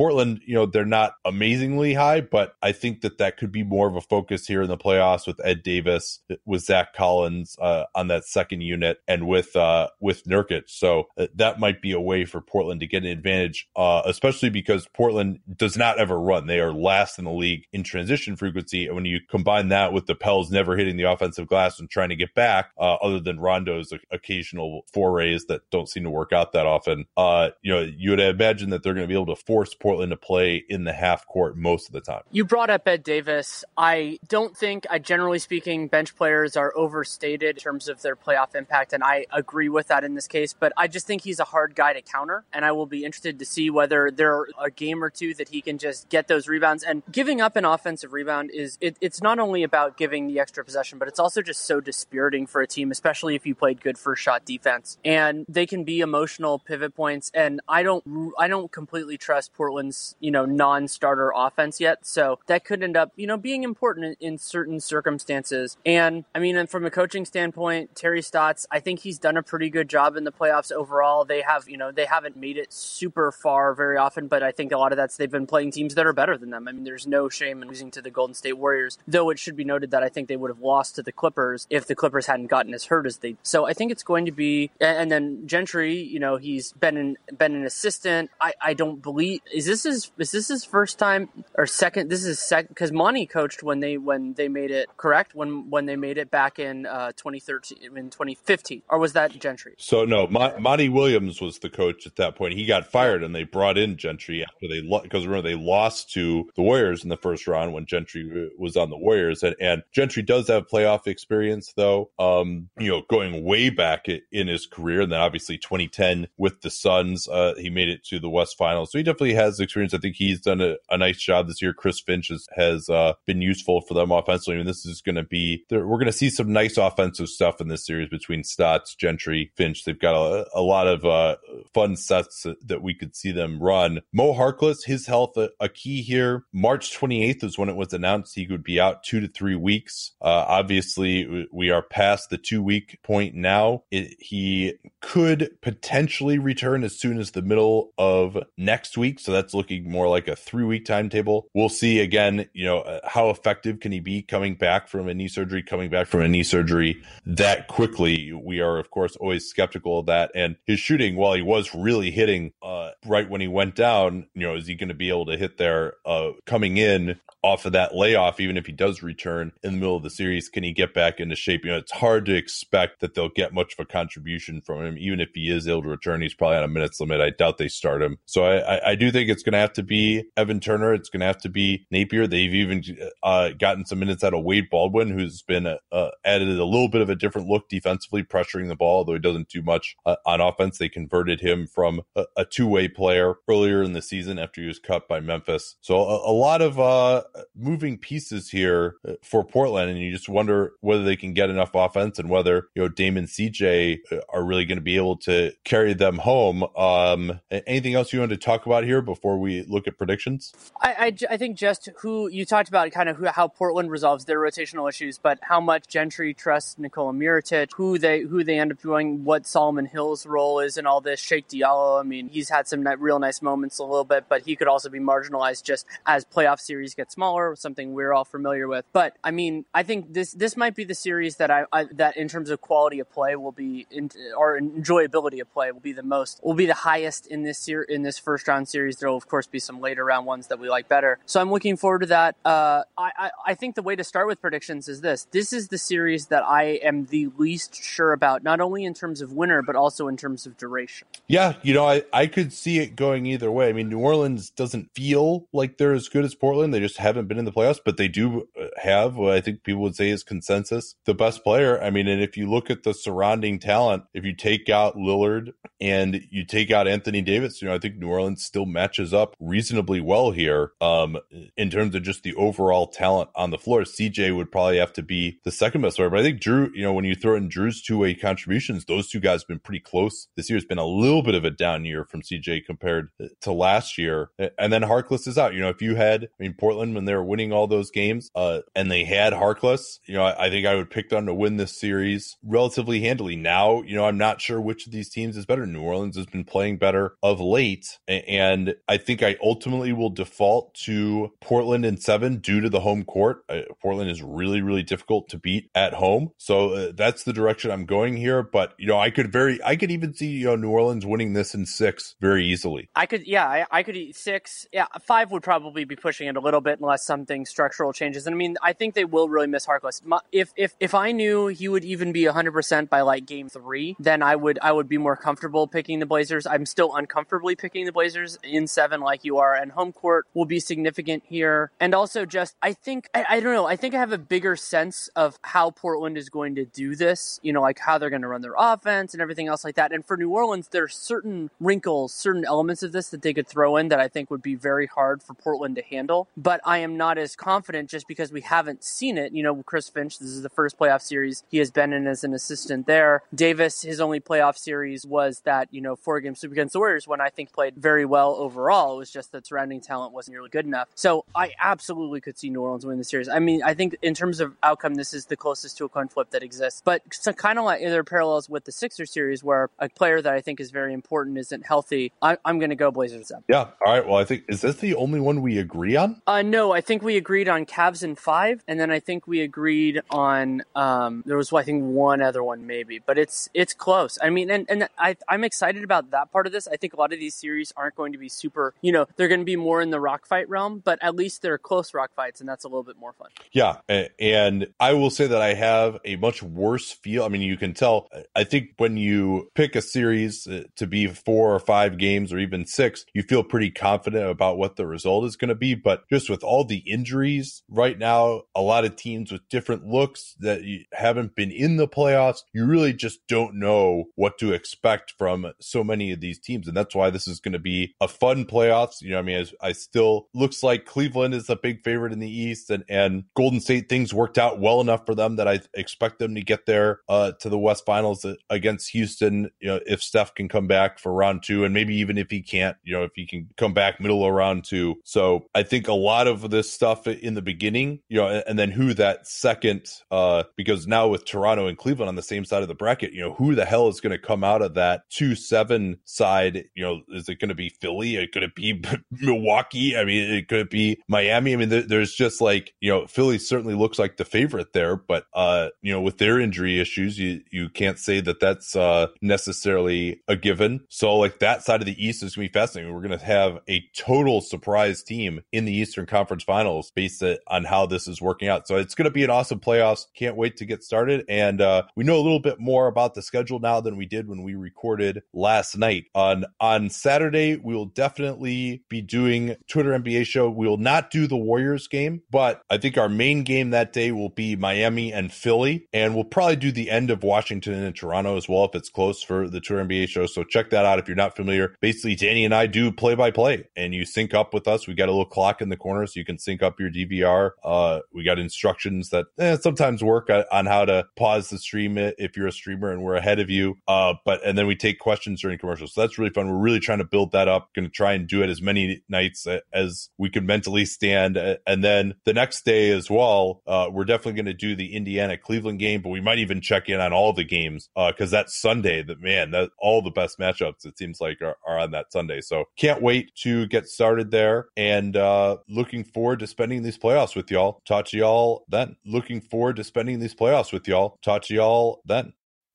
you know, they're not amazingly high, but I think that that could be more of a focus here in the playoffs with Ed Davis, with Zach Collins uh, on that second unit, and with uh, with Nurkic. So uh, that might be a way for Portland to get an advantage, uh, especially because Portland does not ever run. They are last in the league in transition frequency, and when you combine that with the Pels never hitting the offensive glass and trying to get back, uh, other than Rondo's occasional forays that don't seem to work out that often, uh, you know, you would imagine that they're going to be able to force Portland to play in the half court most of the time. You brought up Ed Davis. I don't think, I generally speaking, bench players are overstated in terms of their playoff impact, and I agree with that in this case. But I just think he's a hard guy to counter, and I will be interested to see whether there are a game or two that he can just get those rebounds. And giving up an offensive rebound is it, it's not only about giving the extra possession, but it's also just so dispiriting for a team, especially if you played good first shot defense. And they can be emotional pivot points. And I don't I don't completely trust Portland's you know non-starter offense yet, so that could end up you know being important in, in certain circumstances. And I mean, and from a coaching standpoint, Terry Stotts, I think he's done a pretty good job in the playoffs overall. They have you know they haven't made it super far very often, but I think a lot of that's they've been playing teams that are better than them. I mean, there's no shame in losing to the Golden State Warriors, though it should be noted that I think they would have lost to the Clippers if the Clippers hadn't gotten as hurt as they. So I think it's going to be, and then Gentry, you know, he's been an been an assistant. I, I don't believe is this his is this his first time or second? This is second because Monty coached when they when they made it correct when when they made it back in uh, 2013 in 2015 or was that Gentry? So no, Monty Williams was the coach at that point. He got fired and they brought in Gentry after they because remember they lost to the Warriors in the first round when Gentry uh, was on the Warriors and, and Gentry does have playoff experience though. Um, you know, going way back in his career and then obviously 2010 with the Suns, uh, he made it to the West Finals. So he definitely has experience. I think he's done a, a nice job this year. Chris Finch has, has uh, been useful for them offensively. I mean, this is going to be we're going to see some nice offensive stuff in this series between Stotts, Gentry, Finch. They've got a, a lot of uh, fun sets that we could see them run. Mo Harkless, his health a, a, key here. March 28th is when it was announced he would be out two to three weeks. Uh, obviously, we are past the two week point now. It, he could potentially return as soon as the middle of next week. So that's looking more like a three week timetable. We'll see again, you know, uh, how effective can he be coming back from a knee surgery, coming back from a knee surgery that quickly. We are, of course, always skeptical of that. And his shooting, while he was really hitting uh, right when he went down, you know, is he going to be able to hit there uh, coming in off of that layoff, even if he does return in the middle of the series, can he get back into shape? You know, it's hard to expect that they'll get much of a contribution from him, even if he is able to return. He's probably on a minutes limit. I doubt they start him. So I, I, I do think it's going to have to be Evan Turner. It's going to have to be Napier. They've even uh, gotten some minutes out of Wade Baldwin, who's been uh, added a little bit of a different look defensively, pressuring the ball, although he doesn't do much uh, on offense. They converted him from a, a two way player earlier in the season after he was cut by Memphis. So a, a lot of uh, moving pieces here uh, for Portland, and you just wonder whether they can get enough offense and whether you know Dame and CJ uh, are really going to be able to carry them home. Um, anything else you want to talk about here before we look at predictions? I, I, I think just who you talked about, kind of who, how Portland resolves their rotational issues, but how much Gentry trusts Nikola Mirotic, who they who they end up doing, what Solomon Hill's role is in all this. Cheick Diallo, I mean, he's had some real nice moments a little bit, but he could also be marginalized just as playoff series get smaller, something we're all familiar with. But I mean, I think this this might be the series that I, I that in terms of quality of play will be in, or enjoyability of play will be the most will be the highest in this year in this first round series. There will of course be some later round ones that we like better. So I'm looking forward to that. Uh, I, I I think the way to start with predictions is this. This is the series that I am the least sure about, not only in terms of winner but also in terms of duration. Yeah, you know, I I could see it going either way. I mean, New Orleans doesn't feel like they're as good as Portland. They just haven't been in the playoffs, but they do uh, have what I think people would say is consensus the best player. I mean, and if you look at the surrounding talent, if you take out Lillard and you take out Anthony Davis, you know, I think New Orleans still matches up reasonably well here um, in terms of just the overall talent on the floor. CJ would probably have to be the second best player, but I think Jrue, you know, when you throw in Jrue's two way contributions, those two guys have been pretty close. This year's been a little bit of a down year from CJ compared to last year. And then Harkless is out. You know, if you had, I mean, Portland when they were winning all those games, uh, and they had Harkless, you know, I, I think I would pick them to win this series relatively handily. Now, you know, I'm not sure which of these teams is better. New Orleans has been playing better of late, and I think I ultimately will default to Portland in seven due to the home court. Uh, Portland is really, really difficult to beat at home, so uh, that's the direction I'm going here. But you know, I could very, I could even see you know New Orleans winning this in six very easily. I could, yeah, I, I could eat six. Yeah, five would probably be pushing it a little bit unless something structural changes. And I mean, I think they will really miss Harkless. If if if I knew he would even be 100 percent by like game three, then I would I would be more comfortable picking the Blazers. I'm still uncomfortably picking the Blazers in seven like you are, and home court will be significant here. And also, just I think I, I don't know. I think I have a bigger sense of how Portland is going to do this. You know, like how they're going to run their offense and everything else like that. And for New Orleans, there's certain wrinkles, certain elements of this that they could throw in that I think would be very hard for Portland to handle. But I am not as confident just because we haven't seen it. You know, Chris Finch, this is the first playoff series he has been in as an assistant there. Davis, his only playoff series was that, you know, four game sweep against the Warriors when I think played very well overall. It was just that surrounding talent wasn't really good enough. So I absolutely could see New Orleans win the series. I mean, I think in terms of outcome, this is the closest to a coin flip that exists. But so kind of like there are parallels with the Sixer series where a player that I think is very important isn't healthy. I, am going to go Blazers up. Yeah. All right. Well, I think is this the only one we agree on? Uh, no, I think we agreed on Cavs in five, and then I think we agreed on um, there was I think one other one maybe, but it's it's close. I mean, and and I I'm excited about that part of this. I think a lot of these series aren't going to be super. You know, they're going to be more in the rock fight realm, but at least they're close rock fights, and that's a little bit more fun. Yeah, and I will say that I have a much worse feel. I mean, you can tell. I think when you pick a series uh, to be four or five games or even six, you feel pretty confident about what the result is going to be. But just with all the injuries right now, a lot of teams with different looks that haven't been in the playoffs, you really just don't know what to expect from so many of these teams. And that's why this is going to be a fun playoffs. You know, I mean, I still looks like Cleveland is a big favorite in the East and, and Golden State things worked out well enough for them that I expect them to get there uh, to the West Finals against Houston. You know, if Steph can come back for round two, and maybe even if he can't, you know, if he can come back middle of round two. So I think a lot of this stuff in the beginning, you know, and then who that second, uh, because now with Toronto and Cleveland on the same side of the bracket, you know, who the hell is going to come out of that two seven side? You know, is it going to be Philly? Could it be Milwaukee? I mean, it could be Miami. I mean, there's just like you know, Philly certainly looks like the favorite there, but uh, you know, with their injury issues, you you can't say that that's uh necessarily a given. So like that side of the East is to be fascinating. We're to have a total surprise team in the Eastern Conference Finals based on how this is working out. So it's to be an awesome playoffs. Can't wait to get started. And uh, we know a little bit more about the schedule now than we did when we recorded last night. On on Saturday, we will definitely be doing Twitter NBA show. We will not do the Warriors game, but I think our main game that day will be Miami and Philly, and we'll probably do the end of Washington and Toronto as well if it's close for the Twitter NBA show. So check that out if you're not familiar. Basically, Danny and I do play by play, and you sync up with us. We got a little clock in the corner so you can sync up your DVR uh, we got instructions that eh, sometimes work on, on, how to pause the stream if you're a streamer and we're ahead of you. Uh, but and then we take questions during commercials. So that's really fun. We're really trying to build that up. Going to try and do it as many nights as we can mentally stand. And then the next day as well, uh, we're definitely going to do the Indiana Cleveland game, but we might even check in on all the games because uh, that's Sunday. That man, that all the best matchups it seems like are, are on that Sunday. So can't wait to get started there and uh, looking forward to spending these playoffs with y'all. Talk to y'all then. Looking forward to spending these playoffs with y'all. Talk to y'all then.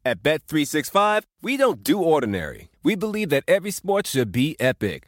At Bet365, we don't do ordinary. We believe that every sport should be epic.